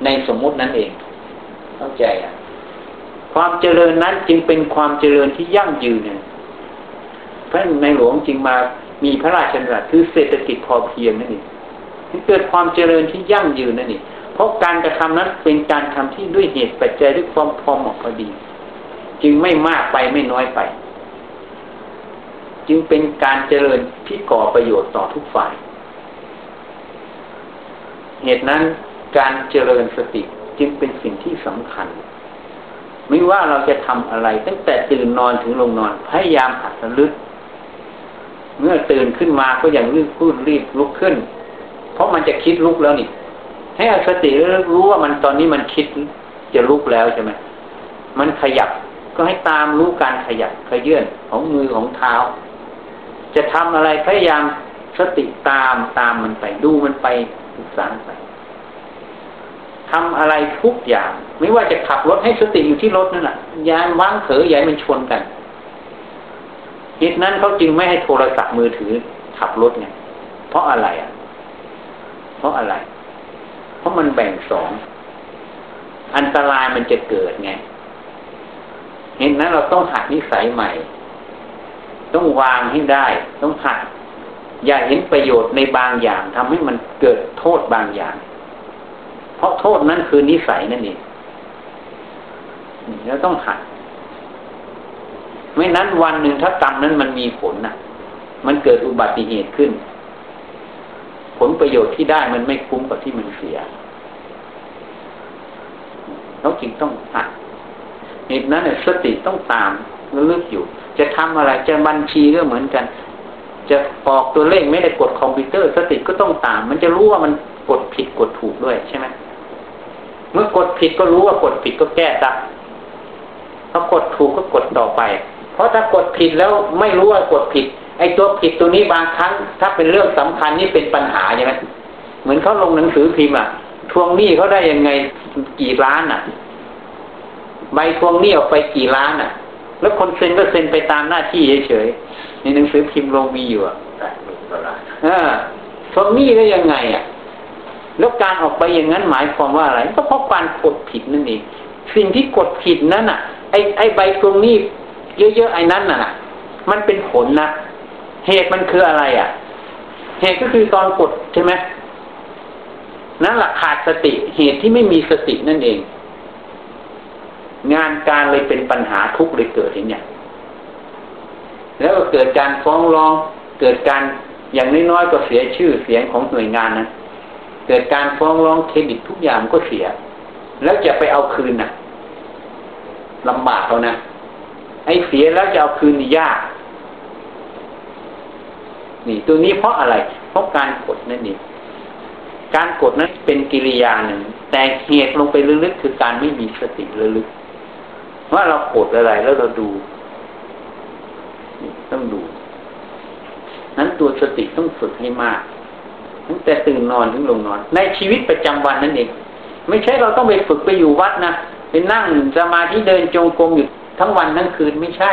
ในสมมุตินั้นเอง เข้าใจอะความเจริญนั้นจึงเป็นความเจริญที่ยั่งยืนเนี่ยพระในหลวงจึงมามีพระราชดำรัสคือเศรษฐกิจพอเพียงนั่นเอง เกิดความเจริญที่ยั่งยืนนั่นเองเพราะการกระทำนั้นเป็นการทำที่ด้วยเหตุปัจจัยด้วยความพอเหมาะพอดี จึงไม่มากไปไม่น้อยไป จึงเป็นการเจริญที่ก่อประโยชน์ต่อทุกฝ่าย เหตุนั้นการเจริญสติจึงเป็นสิ่งที่สำคัญ ไม่ว่าเราจะทำอะไร ตั้งแต่ตื่นนอนถึงลงนอนพยายามหัดระลึก เมื่อตื่นขึ้นมาก็อย่างรีบพูดรีบลุกขึ้น เพราะมันจะคิดลุกแล้วนี่ ให้สติรู้ว่ามันตอนนี้มันคิดจะลุกแล้วใช่ไหมมันขยับก็ให้ตามรู้การขยับขยื่นของมือของเท้า จะทำอะไรพยายามสติตามตามมันไปดูมันไปศึกษาไปทำอะไรทุกอย่าง ไม่ว่าจะขับรถให้สติอยู่ที่รถนั่นแหละยานว่างเผยใหญ่มันชนกันเหตุนั้นเขาจึงไม่ให้โทรศัพท์มือถือขับรถไงเพราะอะไรอะ ราะอะไร เพราะมันแบ่งสองอันตรายมันจะเกิดไง เห็นนั้นเราต้องหัดนิสัยใหม่ ต้องวางให้ได้ ต้องหัด อย่าเห็นประโยชน์ในบางอย่างทำให้มันเกิดโทษบางอย่าง เพราะโทษนั้นคือนิสัยนั่นเองแล้วต้องหัด ไม่นั้นวันหนึ่งถ้ากรรมนั้นมันมีผลนะมันเกิดอุบัติเหตุขึ้น ลประโยชน์ที่ได้มันไม่คุ้มกับที่มันเสียเราจึงต้องหัดเหตุนั้นเนี่ยสติต้องตามระลึกอยู่ จะทำอะไรจะบัญชีก็เหมือนกัน จะออกตัวเลขไม่ได้กดคอมพิวเตอร์ สติก็ต้องตาม มันจะรู้ว่ามันกดผิดกดถูกด้วยใช่ไหมเมื่อกดผิดก็รู้ว่ากดผิดก็แก้ซะถ้ากดถูกก็กดต่อไป เพราะถ้ากดผิดแล้วไม่รู้ว่ากดผิด ไอ้ตัวผิดตัวนี้บางครั้ง ถ้าเป็นเรื่องสำคัญนี่เป็นปัญหาใช่ไหมเหมือนเขาลงหนังสือพิมพ์อะ ทวงหนี้เขาได้ยังไงกี่ล้านอะ ใบทวงหนี้ออกไปกี่ล้านอะ แล้วคนเซ็นก็เซ็นไปตามหน้าที่เฉยๆในหนังสือพิมพ์ลงมีอยู่อะทวงหนี้ได้ยังไงอะแล้วการออกไปอย่างนั้นหมายความว่าอะไร ก็เพราะการกดผิดนั่นเองสิ่งที่กดผิดนั้นอะ ไอ้ไอ้ใบทวงหนี้เยอะๆไอ้นั้นน่ะ มันเป็นผลนะ เหตุมันคืออะไรอะ เหตุก็คือตอนกดใช่ไหมนั่นแหละขาดสติเหตุที่ไม่มีสตินั่นเอง งานการเลยเป็นปัญหาทุกข์เลยเกิดทีเนี่ยแล้วก็เกิดการฟ้องร้อง เกิดการอย่างน้อยๆก็เสียชื่อเสียงของหน่วยงานนะเกิดการฟ้องร้องเครดิตทุกอย่างก็เสีย แล้วจะไปเอาคืนนะ่ะลำบากเขานะไอ้เสียแล้วจะเอาคืนยาก นี่ตัวนี้เพราะอะไร เพราะการกดนั่นเองการกดนั้นเป็นกิริยาหนึ่ง แต่เหตุลงไปลึกๆคือการไม่มีสติลึกๆว่าเรากดอะไรแล้วเราดูต้องดู นั้นตัวสติต้องฝึกให้มากตั้งแต่ตื่นนอนถึงลงนอน ในชีวิตประจำวันนั่นเอง ไม่ใช่เราต้องไปฝึกไปอยู่วัดนะไปนั่งสมาธิเดินจงกรมอยู่ทั้งวันทั้งคืนไม่ใช่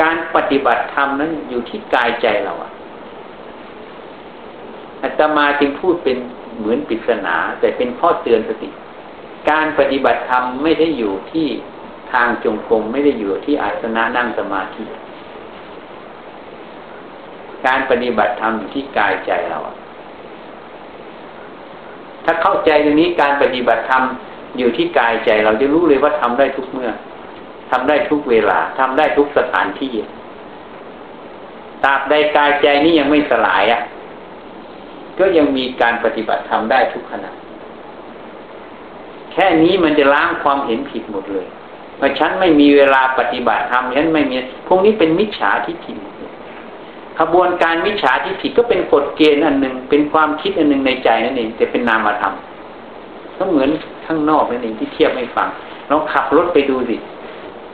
การปฏิบัติธรรมนั้นอยู่ที่กายใจเราอะ อาตมาจึงพูดเป็นเหมือนปริศนา แต่เป็นข้อเตือนสติ การปฏิบัติธรรมไม่ได้อยู่ที่ทางจงกรมไม่ได้อยู่ที่อาสนะนั่งสมาธิ การปฏิบัติธรรมอยู่ที่กายใจเรา ถ้าเข้าใจตรงนี้การปฏิบัติธรรมอยู่ที่กายใจ เราจะรู้เลยว่าทำได้ทุกเมื่อทำได้ทุกเวลาทำได้ทุกสถานที่ตราบใดกายใจนี้ยังไม่สลายอะ่ะ ก็ยังมีการปฏิบัติทำได้ทุกขณะ แค่นี้มันจะล้างความเห็นผิดหมดเลยว่าฉันไม่มีเวลาปฏิบัติธรรมฉันไม่มี พวกนี้เป็นมิจฉาทิฏฐิขบวนการมิจฉาทิฏฐิก็เป็นกฎเกณฑ์อันหนึ่งเป็นความคิดอันหนึ่งในใจนั่นเองแต่เป็นนามธรรมก็เหมือนข้างนอกนั่นเองที่เทียบให้ฟังลองขับรถไปดูสิ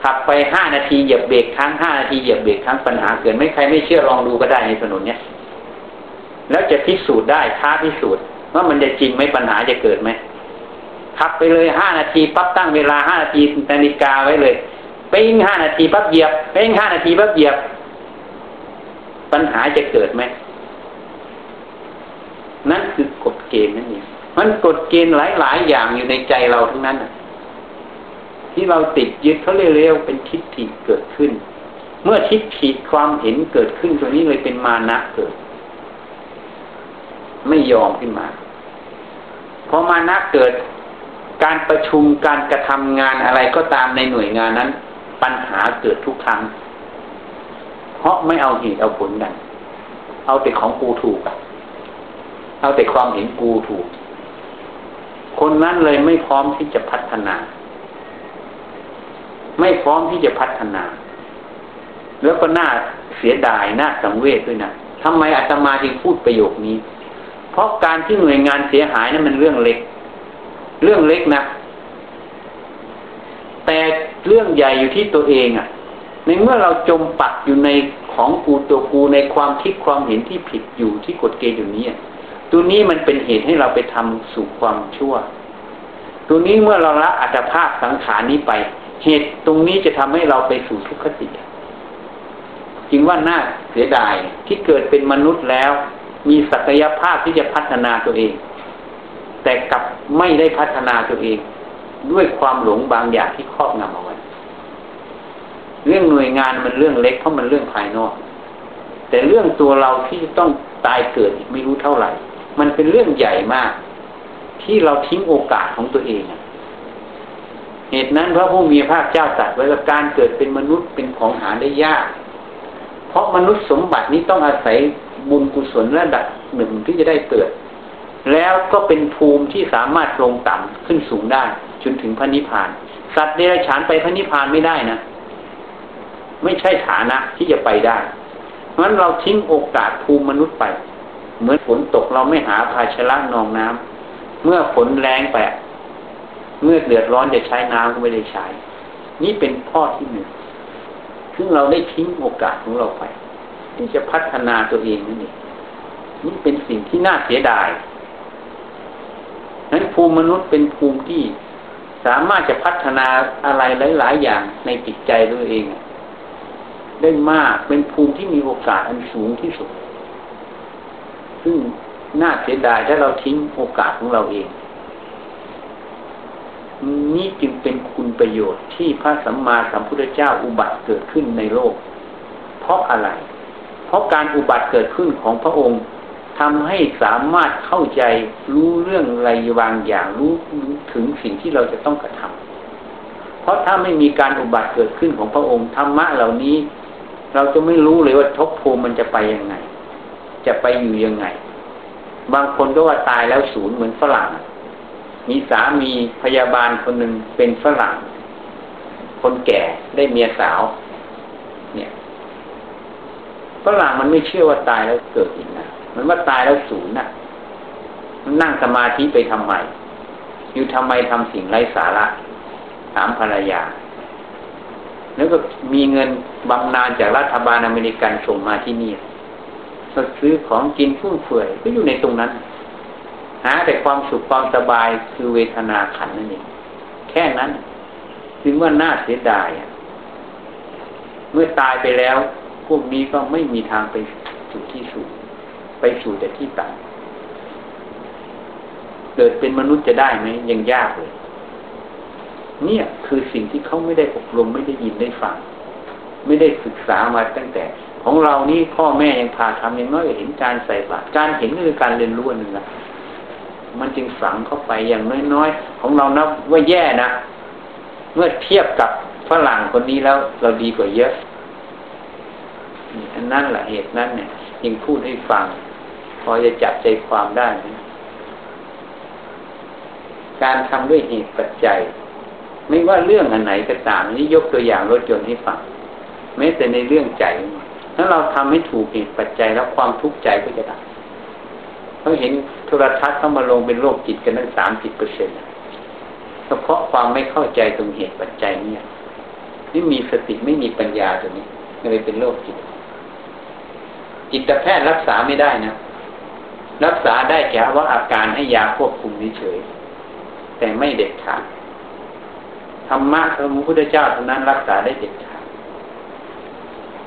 ขับไปห้านาทีเหยียบเบรกครั้งห้านาทีเหยียบเบรกครั้งปัญหาเกิดไม่ใครไม่เชื่อลองดูก็ได้ในถนนเนี้ย แล้วจะพิสูจน์ได้ท้าพิสูจน์ว่ามันจะจริงไหมปัญหาจะเกิดไหมขับไปเลยห้านาทีปั๊บตั้งเวลาห้านาทีนาฬิกาไว้เลยไปยิงห้านาทีปั๊บเหยียบไปยิงห้านาทีปั๊บเหยียบ ปัญหาจะเกิดไหมนั่นคือกฎเกณฑ์นั่นเองมันกฎเกณฑ์หลาย ๆ อย่างอยู่ในใจเราทั้งนั้นที่ที่เราติดยึดเขาเร็วๆเป็นทิฏฐิเกิดขึ้น เมื่อทิฏฐิความเห็นเกิดขึ้นตัวนี้เลยเป็นมานะเกิด ไม่ยอมขึ้นมาพอมานะเกิดการประชุมการกระทำงานอะไรก็ตามในหน่วยงานนั้น ปัญหาเกิดทุกครั้ง เพราะไม่เอาเหตุเอาผลกันเอาแต่ของกูถูกเอาแต่ความเห็นกูถูก คนนั้นเลยไม่พร้อมที่จะพัฒนา ไม่พร้อมที่จะพัฒนา แล้วก็น่าเสียดายน่าสังเวชด้วยนะทำไมอาตมาจึงพูดประโยคนี้ ราะการที่หน่วยงานเสียหายนั้นมันเรื่องเล็ก เรื่องเล็กนะ แต่เรื่องใหญ่อยู่ที่ตัวเองอะ่ะ ในเมื่อเราจมปักอยู่ในของกูตัวกูในความคิดความเห็นที่ผิดอยู่ที่กฎเกณฑ์อยู่นี้ตัวนี้มันเป็นเหตุให้เราไปทำสู่ความชั่ว ตัวนี้เมื่อเราละอัตภาพสังขารนี้ไป เหตุตรงนี้จะทำให้เราไปสู่ทุกขติ จึงว่าน่าเสียดายที่เกิดเป็นมนุษย์แล้ว มีศักยภาพที่จะพัฒนาตัวเอง แต่กลับไม่ได้พัฒนาตัวเอง ด้วยความหลงบางอย่างที่ครอบงำเอาไว้เรื่องหน่วยงานมันเรื่องเล็กเพราะมันเรื่องภายนอก แต่เรื่องตัวเราที่ต้องตายเกิดอีกไม่รู้เท่าไหร่ มันเป็นเรื่องใหญ่มาก ที่เราทิ้งโอกาสของตัวเองเหตุนั้นพระผู้มีพระเจ้าตรัสไว้ว่าการเกิดเป็นมนุษย์เป็นของหาได้ยาก เพราะมนุษย์สมบัตินี้ต้องอาศัย บุญกุศลระดับหนึ่งที่จะได้เกิด แล้วก็เป็นภูมิที่สามารถลงต่ำขึ้นสูงได้จนถึงพระนิพพาน สัตว์เดรัจฉานไปพระนิพพานไม่ได้นะ ไม่ใช่ฐานะที่จะไปได้เพราะฉะนั้นเราทิ้งโอกาสภูมิมนุษย์ไป เหมือนฝนตกเราไม่หาภาชนะนองน้ำเมื่อฝนแรงไปเมื่อเดือดร้อนจะใช้น้ำก็ไม่ได้ใช้ นี่เป็นข้อที่หนึ่งซึ่งเราได้ทิ้งโอกาสของเราไป ที่จะพัฒนาตัวเองนั่นเองนี่เป็นสิ่งที่น่าเสียดายนั้นภูมิมนุษย์เป็นภูมิที่สามารถจะพัฒนาอะไรหลาย ๆ อย่างในจิตใจตัวเอง ได้มากเป็นภูมิที่มีโอกาสอันสูงที่สุด ซึ่งน่าเสียดายถ้าเราทิ้งโอกาสของเราเอง นี่จึงเป็นคุณประโยชน์ที่พระสัมมาสัมพุทธเจ้าอุบัติเกิดขึ้นในโลก เพราะอะไร เพราะการอุบัติเกิดขึ้นของพระองค์ทำให้สามารถเข้าใจรู้เรื่องอะไรบางอย่างรู้ถึงสิ่งที่เราจะต้องกระทำเพราะถ้าไม่มีการอุบัติเกิดขึ้นของพระองค์ธรรมะเหล่านี้ เราจะไม่รู้เลยว่าทบภูมิมันจะไปยังไง จะไปอยู่ยังไง บางคนก็ว่าตายแล้วศูนย์เหมือนฝรั่ง มีสามีพยาบาลคนหนึ่งเป็นฝรั่ง คนแก่ได้เมียสาว เนี่ย ฝรั่งมันไม่เชื่อว่าตายแล้วเกิดอีกนะมันว่าตายแล้วศูนย์นะมันนั่งสมาธิไปทำไมอยู่ทำไมทำสิ่งไร้สาระถามภรรยา แล้วก็มีเงินบำนาญจากรัฐบาลอเมริกันส่งมาที่นี่ก็ซื้อของกินฟุ่มเฟือยก็อยู่ในตรงนั้นหาแต่ความสุขความสบายคือเวทนาขันนั่นเองแค่นั้น ถึงว่าน่าเสียดายเมื่อตายไปแล้ว พวกนี้ก็ไม่มีทางไปสู่ที่สูงไปสู่แต่ที่ต่ำเกิดเป็นมนุษย์จะได้ไหมยังยากเลย เนี่ยคือสิ่งที่เขาไม่ได้อบรมไม่ได้ยินได้ฟังไม่ได้ศึกษามาตั้งแต่ ของเรานี่พ่อแม่ยังพาทำยังน้อยเห็นการใส่บาตรการเห็นคือการเรียนรู้นึงนะมันจึงฝังเข้าไปอย่างน้อยๆ ของเรานับว่าแย่นะ เมื่อเทียบกับฝรั่งคนนี้แล้วเราดีกว่าเยอะ อันนั้นแหละเหตุนั้นเนี่ยยังพูดให้ฟัง พอจะจับใจความได้นะการทำด้วยเหตุปัจจัย ไม่ว่าเรื่องอันไหนก็ตามนี่ยกตัวอย่างรถยนต์ให้ฟังแม้แต่ในเรื่องใจถ้าเราทำให้ถูกเหตุปัจจัยแล้วความทุกข์ใจก็จะดับเขาเห็นโทรทัศน์เข้ามาลงเป็นโรคจิตกันตั้งสามสิบเปอร์เซ็นต์เฉพาะความไม่เข้าใจตรงเหตุปัจจัยเนี่ยไม่มีสติไม่มีปัญญาตัวนี้เลยเป็นโรคจิต จิตแพทย์รักษาไม่ได้นะ รักษาได้แค่ว่าอาการให้ยาควบคุมเฉยแต่ไม่เด็ดขาดธรรมะของพระพุทธเจ้าเท่านั้นรักษาได้เด็ดขาด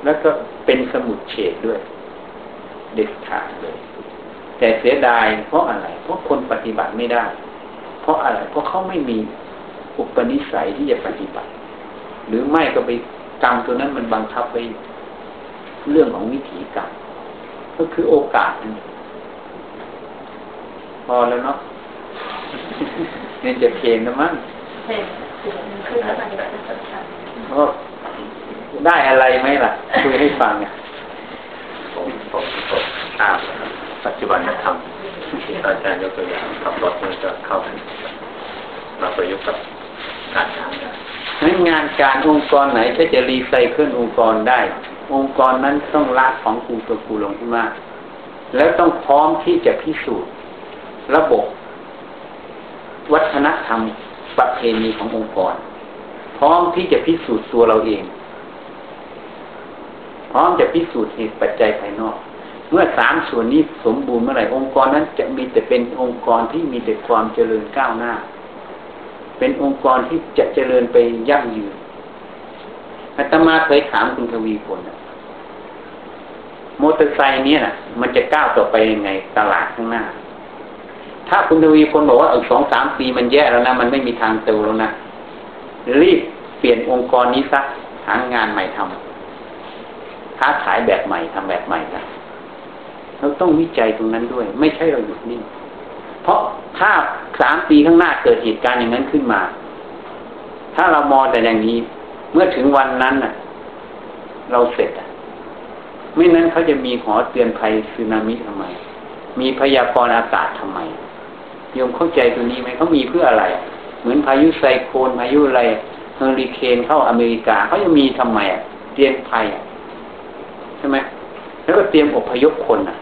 แล้วก็เป็นสมุดเฉดด้วย เด็ดขาดเลย แต่เสียดายเพราะอะไร เพราะคนปฏิบัติไม่ได้ เพราะอะไร เพราะเขาไม่มีอุปนิสัยที่จะปฏิบัติ หรือไม่ก็ไปกรรมตัวนั้นมันบังคับไปเรื่องของวิถีกรรม ก็คือโอกาสนั่นพอแล้วเนาะเนี่ยจะเพลงนะมั้งก็ได้อะไรไหมล่ะคุยให้ฟังเนี่ยผมผมผมทราบปัจจุบันธรรมอาจารย์ยกตัวอย่างขับรถมันจะเข้ามาประยุกต์กับการทำได้งานการองค์กรไหนถ้าจะรีไซเคิลองค์กรได้ องค์กรนั้นต้องละของครูตัวครูลงขึ้นมาแล้วต้องพร้อมที่จะพิสูจน์ ระบบ วัฒนธรรมประเพณีขององค์กร พร้อมที่จะพิสูจน์ตัวเราเอง พร้อมจะพิสูจน์เหตุปัจจัยภายนอก เมื่อสามส่วนนี้สมบูรณ์เมื่อไหร่องค์กรนั้นจะมีแต่เป็นองค์กรที่มีแต่ความเจริญก้าวหน้า เป็นองค์กรที่จะเจริญไปยั่งยืน อาตมาเคยถามคุณทวีพลมอเตอร์ไซค์เนี่ยนะมันจะก้าวต่อไปยังไงตลาดข้างหน้า ถ้าคุณทวีพลบอกว่าเออสองสามปีมันแย่แล้วนะมันไม่มีทางเติบแล้วนะรีบเปลี่ยนองค์กรนี้ซะหางานใหม่ทำค้าขายแบบใหม่ทำแบบใหม่นะเราต้องวิจัยตรงนั้นด้วย ไม่ใช่เราหยุดนิ่งเพราะถ้าสามปีข้างหน้าเกิดเหตุการณ์อย่างนั้นขึ้นมา ถ้าเรามองแต่อย่างนี้ เมื่อถึงวันนั้นน่ะ เราเสร็จอะไม่นั้นเขาจะมีหอเตือนภัยสึนามิทำไม มีพยากรณ์อากาศทำไมโยมเข้าใจตรงนี้ไหมเขามีเพื่ออะไร เหมือนพายุไซโคลนพายุอะไรเฮอริเคนเข้าอเมริกาเขาจะมีทำไมอะเตือนภัยใช่ไหมแล้วก็เตรียมอพยพคนอะ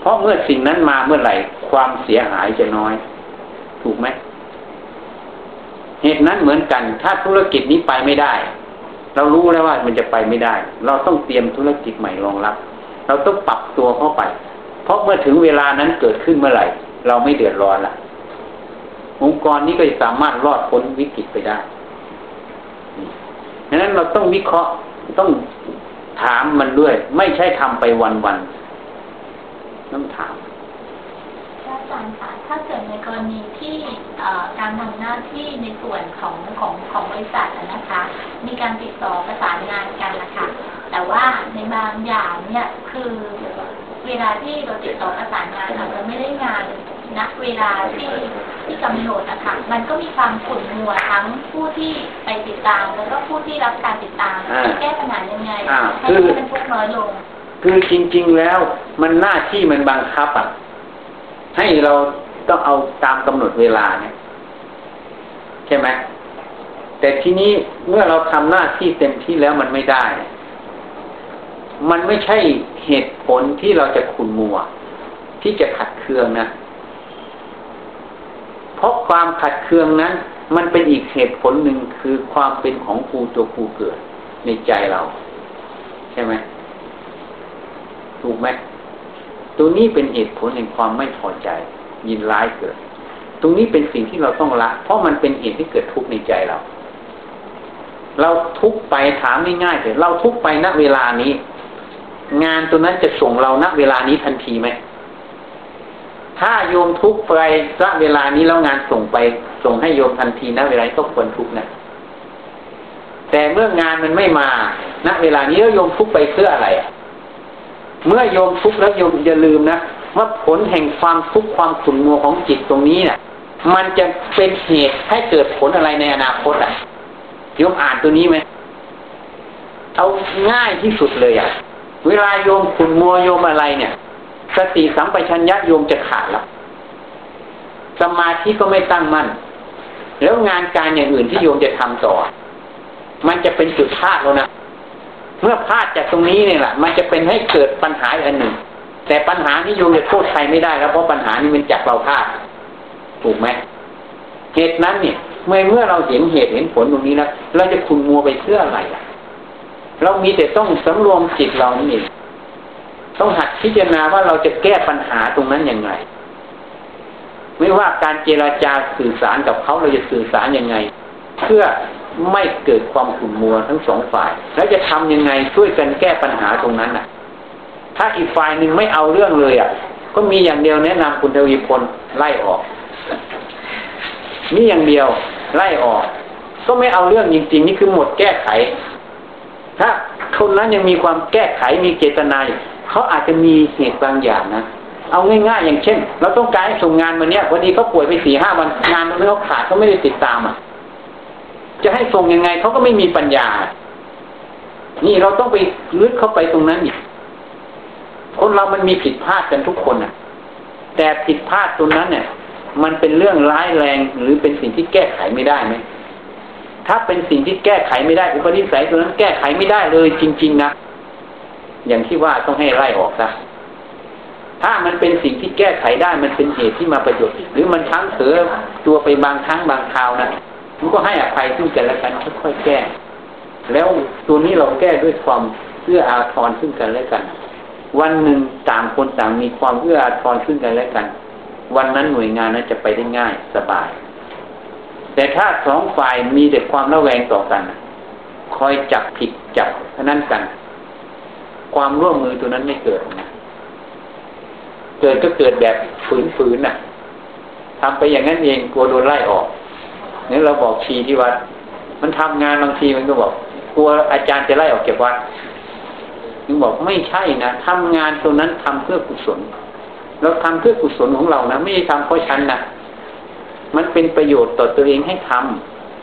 เพราะเมื่อสิ่งนั้นมาเมื่อไหร่ ความเสียหายจะน้อย ถูกไหม เหตุนั้นเหมือนกัน ถ้าธุรกิจนี้ไปไม่ได้ เรารู้แล้วว่ามันจะไปไม่ได้ เราต้องเตรียมธุรกิจใหม่รองรับ เราต้องปรับตัวเข้าไป เพราะเมื่อถึงเวลานั้นเกิดขึ้นเมื่อไหร่ เราไม่เดือดร้อนละองค์กรนี้ก็จะสามารถรอดพ้นวิกฤตไปได้ดังนั้นเราต้องวิเคราะห์ต้องถามมันด้วย ไม่ใช่ทำไปวันๆต้องถาม จารย์คะถ้าเกิดในกรณีที่การทำหน้าที่ในส่วนของของของบริษัทนะคะ มีการติดต่อประสานงานกันนะคะแต่ว่าในบางอย่างเนี่ยคือเวลาที่เราติดต่อประสานงานอาจจะไม่ได้งานณเวลาที่ที่กำหนดนะคะมันก็มีความขุ่นมัวทั้งผู้ที่ไปติดตาม แล้วก็ผู้ที่รับการติดตามแก้ปัญหายังไงให้มันพวกน้อยลง คือจริง ๆ แล้วมันหน้าที่มันบังคับอะ ให้เราต้องเอาตามกำหนดเวลาเนี่ยใช่ไหมแต่ทีนี้เมื่อเราทำหน้าที่เต็มที่แล้วมันไม่ได้ มันไม่ใช่เหตุผลที่เราจะขุนมัว ที่จะขัดเคืองนะเพราะความขัดเคืองนั้น มันเป็นอีกเหตุผลหนึ่งคือความเป็นของครูตัวครูเกิดในใจเรา ใช่ไหมถูกไหม ตรงนี้เป็นเหตุผลแห่งความไม่พอใจ ยินร้ายเกิด ตรงนี้เป็นสิ่งที่เราต้องละ เพราะมันเป็นเหตุที่เกิดทุกข์ในใจเรา เราทุกไปถามง่ายๆเถอะเราทุกไปณเวลานี้ งานตัวนั้นจะส่งเราณเวลานี้ทันทีไหมถ้าโยมทุกไปณเวลานี้แล้วงานส่งไป ส่งให้โยมทันทีณเวลาก็ควรทุกนะแต่เมื่องานมันไม่มาณเวลานี้แล้วโยมทุกไปเพื่ออะไรอะ เมื่อโยมทุกข์แล้วโยมอย่าลืมนะว่าผลแห่งความทุกข์ความขุ่นมัวของจิตตรงนี้เนะ่ยมันจะเป็นเหตุให้เกิดผลอะไรในอนาคตอะโยมอ่านตัวนี้ไหมเอาง่ายที่สุดเลยอะ เวลาโยมขุ่นมัวโยมอะไรเนี่ย สติสัมปชัญญะโยมจะขาดล้วสมาธิก็ไม่ตั้งมั่น แล้วงานการอย่างอื่นที่โยมจะทำต่อ มันจะเป็นจุดพลาดแล้วนะ เมื่อพลาดจากตรงนี้เนี่ยแหละมันจะเป็นให้เกิดปัญหาอันหนึ่ง แต่ปัญหาที่โยมจะโทษใครไม่ได้แล้วเพราะปัญหานี้มันจากเราพลาดถูกไหมเหตุนั้นเนี่ยเมื่อเมื่อเราเห็นเหตุเห็นผลตรงนี้แล้วเราจะคุณมัวไปเพื่ออะไรอะ เรามีแต่ต้องสำรวมจิตเรานี่ต้องหัดพิจารณาว่าเราจะแก้ปัญหาตรงนั้นยังไงไม่ว่าการเจราจาสื่อสารกับเขาเราจะสื่อสารยังไง เพื่อ ไม่เกิดความขุ่นมัวทั้งสองฝ่าย แล้วจะทำยังไงช่วยกันแก้ปัญหาตรงนั้นอะ ถ้าอีกฝ่ายหนึ่งไม่เอาเรื่องเลยอะ ก็มีอย่างเดียวแนะนำคุณทวีพลไล่ออกนี่อย่างเดียวไล่ออก ก็ไม่เอาเรื่องจริง ๆ นี่คือหมดแก้ไข ถ้าคนนั้นยังมีความแก้ไขมีเจตนาเขาอาจจะมีเหตุบางอย่างนะเอาง่ายๆอย่างเช่น เราต้องการให้ส่งงานมาเนี้ยวันนี้เขาป่วยไปสี่ห้าวันงานมันเขาขาดเขาไม่ได้ติดตามอะ จะให้ส่งยังไงเขาก็ไม่มีปัญญา นี่เราต้องไปลึกเข้าไปตรงนั้นอีกคนเรามันมีผิดพลาดกันทุกคนอะ แต่ผิดพลาดตรงนั้นเนี่ย มันเป็นเรื่องร้ายแรงหรือเป็นสิ่งที่แก้ไขไม่ได้ไหมถ้าเป็นสิ่งที่แก้ไขไม่ได้อุปนิสัยตัวนั้นแก้ไขไม่ได้เลยจริง ๆนะอย่างที่ว่าต้องให้ไล่ออกซะถ้ามันเป็นสิ่งที่แก้ไขได้มันเป็นเหตุที่มาประโยชน์หรือมันทั้งเถือตัวไปบางครั้งบางคราวนะ มันก็ให้อภัยซึ่งกันและกันค่อยๆแก้ แล้วตัวนี้เราแก้ด้วยความเอื้ออาทรซึ่งกันและกัน วันหนึ่งต่างคนต่างมีความเอื้ออาทรซึ่งกันและกัน วันนั้นหน่วยงานนั้นจะไปได้ง่ายสบาย แต่ถ้าสองฝ่ายมีแต่ความระแวงต่อกัน คอยจับผิดจับนั้นกัน ความร่วมมือตัวนั้นไม่เกิดนะเกิดก็เกิดแบบฝืนๆน่ะทำไปอย่างนั้นเองกลัวโดนไล่ออก นี่เราบอกชีที่วัด มันทำงานบางทีมันก็บอกกลัวอาจารย์จะไล่ออกจากวัดนึงบอกไม่ใช่นะทำงานตรงนั้นทำเพื่อกุศลเราทำเพื่อกุศลของเรานะไม่ได้ทำเพราะฉันนะมันเป็นประโยชน์ต่อตัวเองให้ท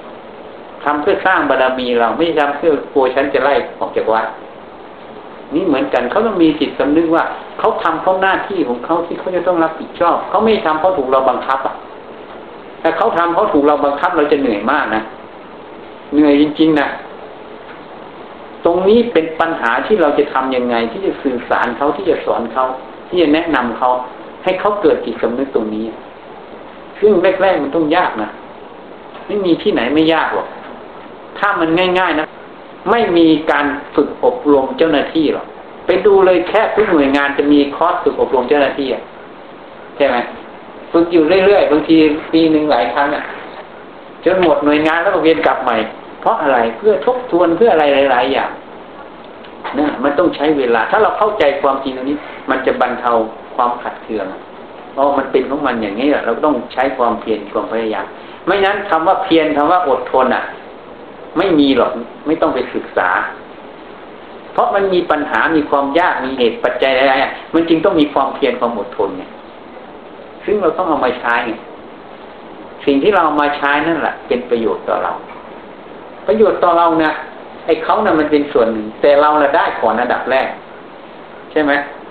ำทำเพื่อสร้างบารมีเราไม่ทำเพื่อกลัวฉันจะไล่ออกจากวัดนี่เหมือนกันเขาต้องมีจิตสำนึกว่าเขาทำเพราะหน้าที่ของเขาที่เขาจะต้องรับผิดชอบเขาไม่ทำเพราะถูกเราบังคับอะ ถ้าเขาทำเพราถูกเราบังคับเราจะเหนื่อยมากนะเหนื่อยจริง ๆนะตรงนี้เป็นปัญหาที่เราจะทํำยังไง ที่จะสื่อสารเขาที่จะสอนเขาที่จะแนะนำเขาให้เขาเกิดจิตสำนึกตรงนี้ ซึ่งแรกๆมันต้องยากนะไม่มีที่ไหนไม่ยากหรอกถ้ามันง่าย ๆ นะไม่มีการฝึกอบรมเจ้าหน้าที่หรอกไปดูเลยแค่ทุกหน่วยงานจะมีคอร์สฝึกอบรมเจ้าหน้าที่ใช่ไหม ฝึกอยู่เรื่อยๆบางทีปีหนึ่งหลายครั้งอะจนหมดหน่วยงานแล้วก็เวียนกลับใหม่ เพราะอะไรเพื่อทบทวนเพื่ออะไรหลาย ๆ อย่างนะมันต้องใช้เวลา ถ้าเราเข้าใจความจริงตรงนี้ มันจะบรรเทาความขัดเคืองเพราะมันเป็นของมันอย่างนี้แหละเราต้องใช้ความเพียรความพยายามไม่นั้นคำว่าเพียรคำว่าอดทนอะ ไม่มีหรอกไม่ต้องไปศึกษา เพราะมันมีปัญหามีความยากมีเหตุปัจจัยอะไรมันจึงต้องมีความเพียรความอดทนไง ซึ่งเราต้องเอามาใช้สิ่งที่เราเอามาใช้นั่นแหละเป็นประโยชน์ต่อเรา ประโยชน์ต่อเราเนี่ยไอ้เขานะ่ะมันเป็นส่วนหนึ่งแต่เราน่ะได้ก่อนระดับแรก ใช่ไหม